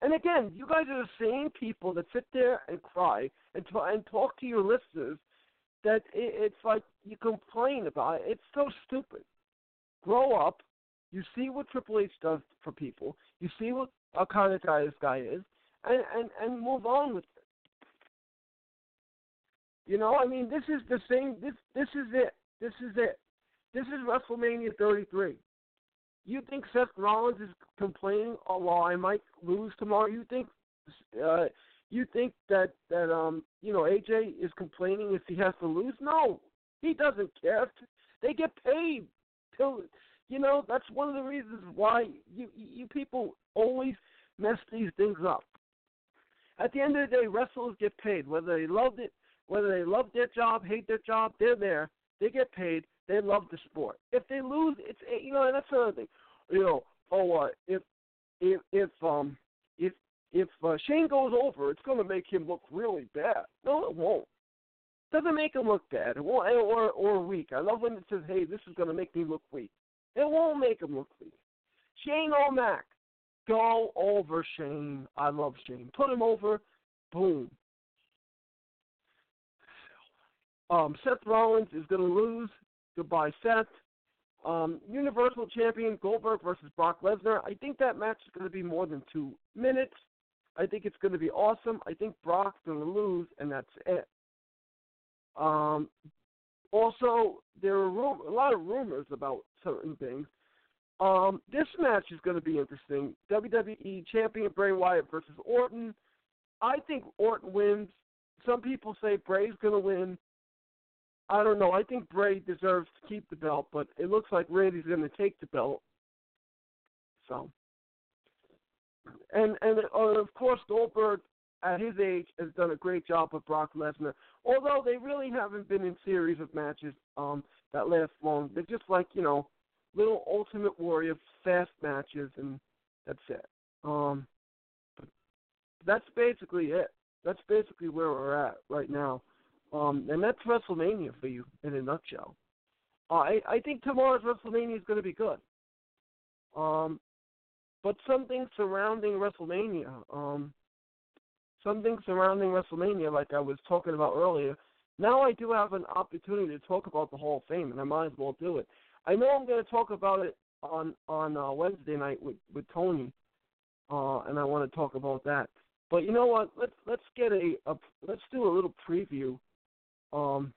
And again, you guys are the same people that sit there and cry and t- and talk to your listeners that it, it's like you complain about it. It's so stupid. Grow up. You see what Triple H does for people. You see what a kind of guy this guy is, and and and move on with it. You know, I mean, this is the same. This this is it. This is it. This is WrestleMania 33. You think Seth Rollins is complaining? Oh, well, I might lose tomorrow. You think uh, you think that that um you know AJ is complaining if he has to lose? No, he doesn't care. They get paid till you know that's one of the reasons why you you people always mess these things up. At the end of the day, wrestlers get paid whether they loved it, whether they love their job, hate their job. They're there. They get paid. They love the sport. If they lose, it's you know, and that's another thing. You know, oh, uh, if if if um if if uh, Shane goes over, it's going to make him look really bad. No, it won't. Doesn't make him look bad. It won't, or or weak. I love when it says, "Hey, this is going to make me look weak." It won't make him look weak. Shane O'Mac, go over Shane. I love Shane. Put him over. Boom. Um, Seth Rollins is going to lose. Goodbye, Seth. Um, Universal Champion Goldberg versus Brock Lesnar. I think that match is going to be more than two minutes. I think it's going to be awesome. I think Brock's going to lose, and that's it. Um, also, there are rum- a lot of rumors about certain things. Um, this match is going to be interesting. WWE Champion Bray Wyatt versus Orton. I think Orton wins. Some people say Bray's going to win. I don't know. I think Bray deserves to keep the belt, but it looks like Randy's going to take the belt. So, and and uh, of course Goldberg at his age has done a great job with Brock Lesnar. Although they really haven't been in series of matches um that last long. They're just like you know little Ultimate Warrior fast matches, and that's it. Um, that's basically it. That's basically where we're at right now. Um, and that's WrestleMania for you in a nutshell. Uh, I I think tomorrow's WrestleMania is going to be good. Um, but something surrounding WrestleMania, um, something surrounding WrestleMania, like I was talking about earlier. Now I do have an opportunity to talk about the Hall of Fame, and I might as well do it. I know I'm going to talk about it on on uh, Wednesday night with with Tony, uh, and I want to talk about that. But you know what? Let's let's get a, a let's do a little preview. Um.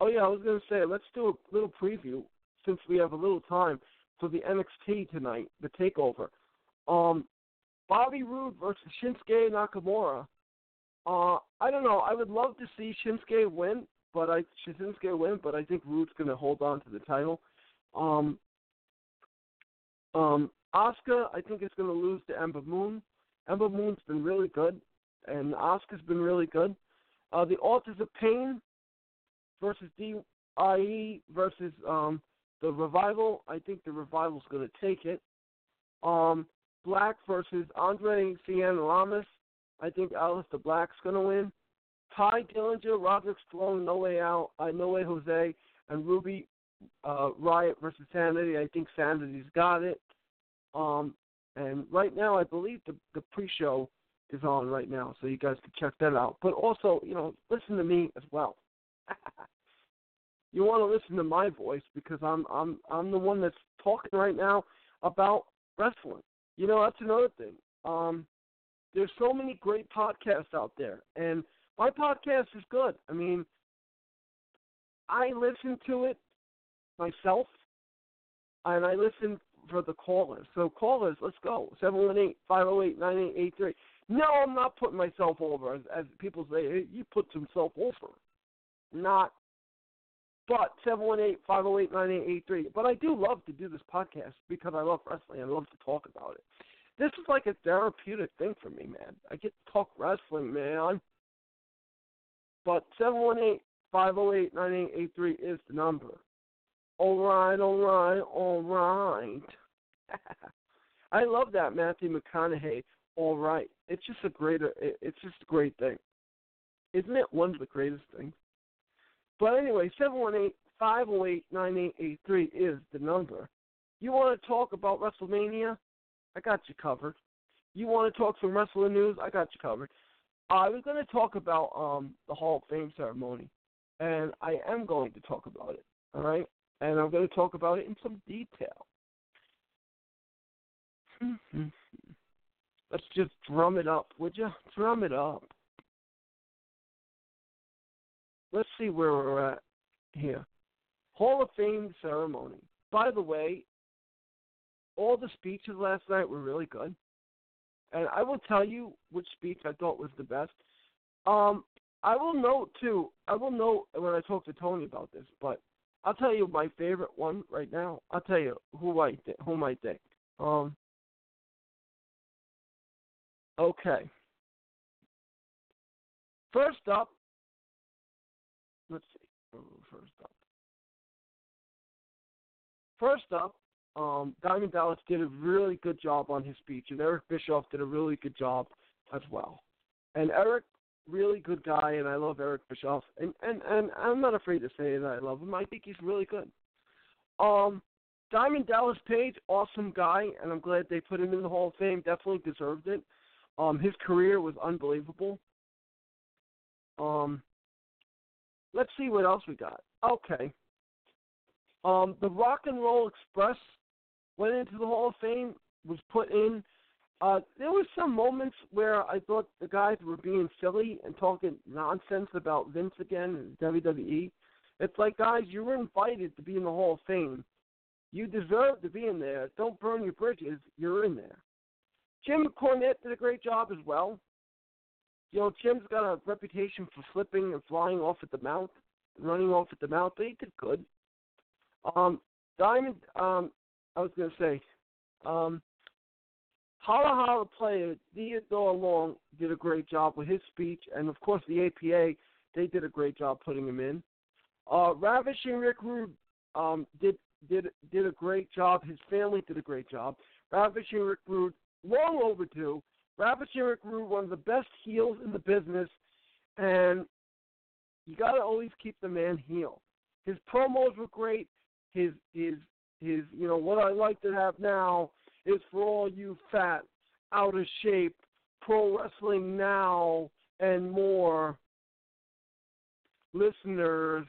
Oh yeah, I was to say let's do a little preview since we have a little time for the NXT tonight, the Takeover. Um, Bobby Roode versus Shinsuke Nakamura. Uh, I don't know. I would love to see Shinsuke win, but I Shinsuke win, but I think Roode's to hold on to the title. Um, um, Asuka, I think is to lose to Ember Moon. Ember Moon's been really good, and Asuka's been really good. Uh, the Authors of Pain versus DIE versus um, the Revival. I think the Revival's going to take it. Um, Black versus Andrade Cien Almas. I think Aleister Black's going to win. Tye Dillinger, Roderick Strong, No Way Out, uh, No Way Jose, and Ruby uh, Riott versus Sanity. I think Sanity's got it. Um, and right now, I believe the the pre-show is on right now, so you guys can check that out. But also, you know, listen to me as well. you want to listen to my voice because I'm I'm I'm the one that's talking right now about wrestling. You know, that's another thing. Um, there's so many great podcasts out there, and my podcast is good. I mean, I listen to it myself, and I listen for the callers. So callers, let's go. Seven one eight five zero eight nine eight eight three. No, I'm not putting myself over, as, as people say. Hey, you put himself over. Not. But seven one eight five zero eight nine eight eight three. But I do love to do this podcast because I love wrestling. I love to talk about it. This is like a therapeutic thing for me, man. I get to talk wrestling, man. But seven one eight five zero eight nine eight eight three is the number. All right, all right, all right. I love that Matthew McConaughey. All right, it's just a great. It's just a great thing, isn't it? One of the greatest things. But anyway, seven one eight five zero eight nine eight eight three is the number. You want to talk about WrestleMania? I got you covered. You want to talk some wrestling news? I got you covered. I was going to talk about um the Hall of Fame ceremony, and I am going to talk about it. All right, and I'm going to talk about it in some detail. Let's just drum it up, would you? Drum it up. Let's see where we're at here. Hall of Fame ceremony. By the way, all the speeches last night were really good. And I will tell you which speech I thought was the best. Um, I will note too. I will note when I talk to Tony about this, but I'll tell you my favorite one right now. I'll tell you who I th- whom I think. Um. Okay. First up, let's see. First up. First up, um, Diamond Dallas did a really good job on his speech, and Eric Bischoff did a really good job as well. And Eric, really good guy, and I love Eric Bischoff, and and and I'm not afraid to say that I love him. I think he's really good. Um, Diamond Dallas Page, awesome guy, and I'm glad they put him in the Hall of Fame. Definitely deserved it. Um, his career was unbelievable. Um, let's see what else we got. Okay. Um, the Rock and Roll Express went into the Hall of Fame, was put in. Uh, there were some moments where I thought the guys were being silly and talking nonsense about Vince again and WWE. It's like, guys, you were invited to be in the Hall of Fame. You deserve to be in there. Don't burn your bridges. You're in there. Jim Cornette did a great job as well. You know, Jim's got a reputation for flipping and flying off at the mouth, running off at the mouth, but he did good. Um, Diamond, um, I was going to say, um, Holla Holla player Theodore Long did a great job with his speech, and of course the APA, they did a great job putting him in. Uh, Ravishing Rick Rude um, did did did a great job. His family did a great job. Ravishing Rick Rude, long overdue. Rick Rude, one of the best heels in the business, and you got to always keep the man heel. His promos were great. His his his you know what I like to have now is for all you fat, out of shape, pro wrestling now and more listeners.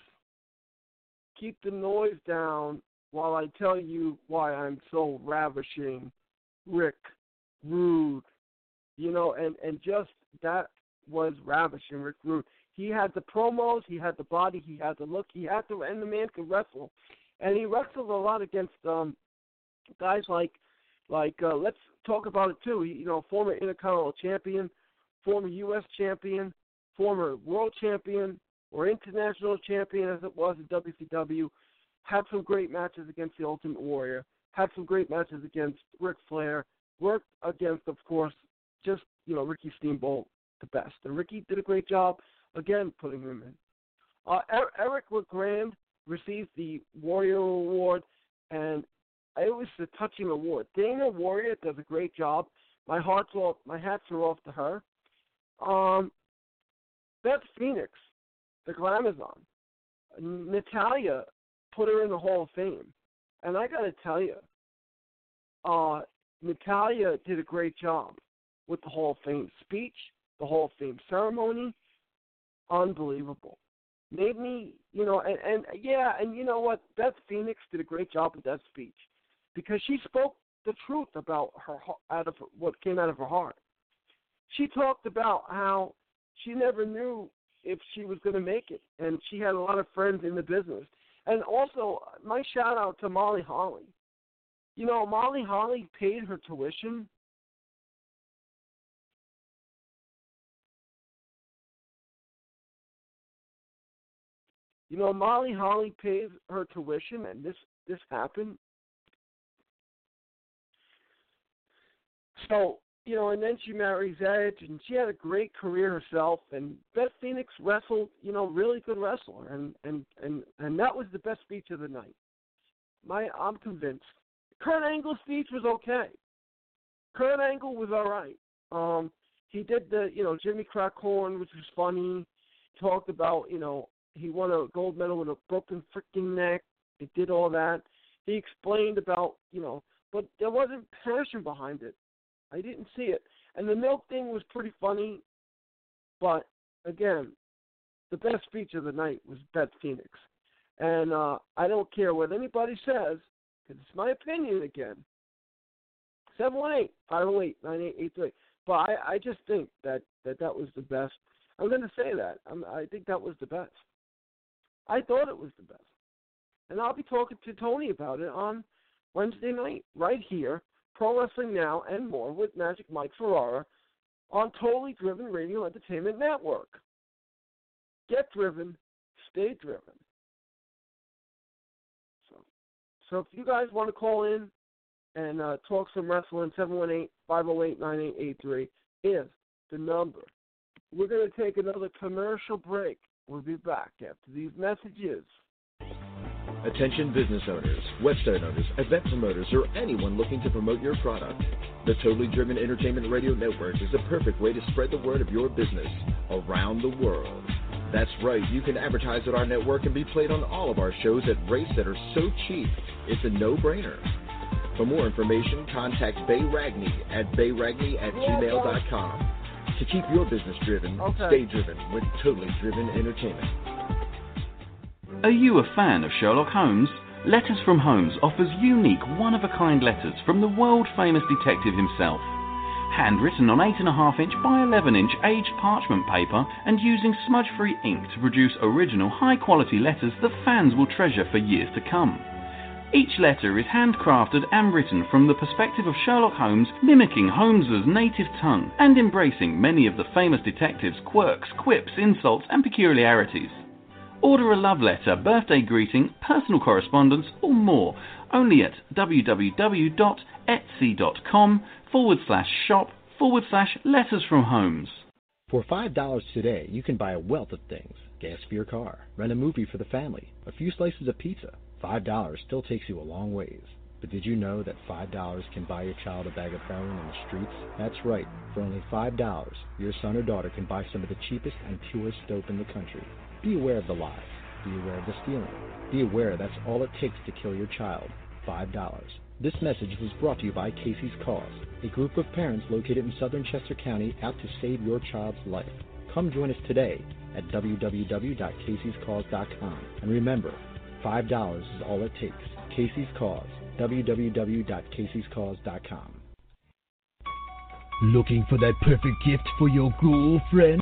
Keep the noise down while I tell you why I'm so ravishing, Rick, rude, you know, and and just that was ravishing, Rick Rude. He had the promos, he had the body, he had the look, he had the and the man could wrestle, and he wrestled a lot against um guys like like uh, let's talk about it too. He, you know, former Intercontinental Champion, former U.S. Champion, former World Champion or International Champion as it was in WCW. Had some great matches against the Ultimate Warrior. Had some great matches against Ric Flair. Worked against, of course, just you know Ricky Steamboat, the best. And Ricky did a great job again putting him in. Uh, Eric LeGrand received the Warrior Award, and it was a touching award. Dana Warrior does a great job. My heart's off. My hats are off to her. Um, Beth Phoenix, the Glamazon, Natalya put her in the Hall of Fame, and I got to tell you, uh, Natalya did a great job with the Hall of Fame speech, the Hall of Fame ceremony. Unbelievable. Made me, you know, and, and yeah, and you know what? Beth Phoenix did a great job with that speech because she spoke the truth about her out of what came out of her heart. She talked about how she never knew if she was going to make it, and she had a lot of friends in the business. And also, my shout out to Molly Holly. You know, Molly Holly paid her tuition. You know, Molly Holly paid her tuition, and this this happened So, you know, and then she marries Edge, and she had a great career herself. And Beth Phoenix wrestled, you know, really good wrestler, and and and and that was the best speech of the night. My, I'm convinced. Kurt Angle's speech was okay. Kurt Angle was all right. Um, he did the, you know, Jimmy Crack Corn, which was funny. Talked about, you know, he won a gold medal with a broken freaking neck. He did all that. He explained about, you know, but there wasn't passion behind it. I didn't see it. And the milk thing was pretty funny, but again, the best speech of the night was Beth Phoenix. And uh, I don't care what anybody says, because it's my opinion again. 718 508 9883. But I, I just think that, that that was the best. I'm going to say that. I'm, I think that was the best. I thought it was the best. And I'll be talking to Tony about it on Wednesday night, right here Pro Wrestling Now, and more with Magic Mike Ferrara on Totally Driven Radio Entertainment Network. Get driven, stay driven. So if you guys want to call in and uh, talk some wrestling, 718-508-9883 is the number. We're going to take another commercial break. We'll be back after these messages. Attention business owners, website owners, event promoters, or anyone looking to promote your product. The Totally Driven Entertainment Radio Network is the perfect way to spread the word of your business around the world. That's right, you can advertise at our network and be played on all of our shows at rates that are so cheap, it's a no-brainer. For more information, contact Bay Ragney at bayragney at gmail.com. To keep your business driven, okay. stay driven with Totally Driven Entertainment. Are you a fan of Sherlock Holmes? Letters from Holmes offers unique, one of a kind letters from the world famous detective himself. Handwritten on 8.5 inch by 11 inch aged parchment paper and using smudge free ink to produce original, high quality letters that fans will treasure for years to come. Each letter is handcrafted and written from the perspective of Sherlock Holmes, mimicking Holmes's native tongue and embracing many of the famous detective's quirks, quips, insults, and peculiarities. Order a love letter, birthday greeting, personal correspondence, or more only at www.etsy.com forward slash shop forward slash letters from Holmes. For $5 today, you can buy a wealth of things gas for your car, rent a movie for the family, a few slices of pizza. $5 still takes you a long ways. But did you know that $5 can buy your child a bag of heroin in the streets? That's right. For only $5, your son or daughter can buy some of the cheapest and purest dope in the country. Be aware of the lies. Be aware of the stealing. Be aware that's all it takes to kill your child. $5. This message was brought to you by Casey's Cause, a group of parents located in southern Chester County out to save your child's life. Come join us today at www.caseyscause.com. And remember, $5 is all it takes. Casey's Cause, www.caseyscause.com. Looking for that perfect gift for your girlfriend?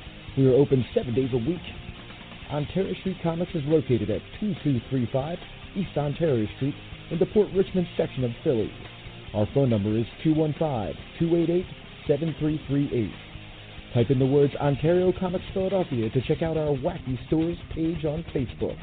We are open seven days a week. Ontario Street Comics is located at 2235 East Ontario Street in the Port Richmond section of Philly. Our phone number is 215-288-7338. Type in the words Ontario Comics Philadelphia to check out our Wacky Stores page on Facebook.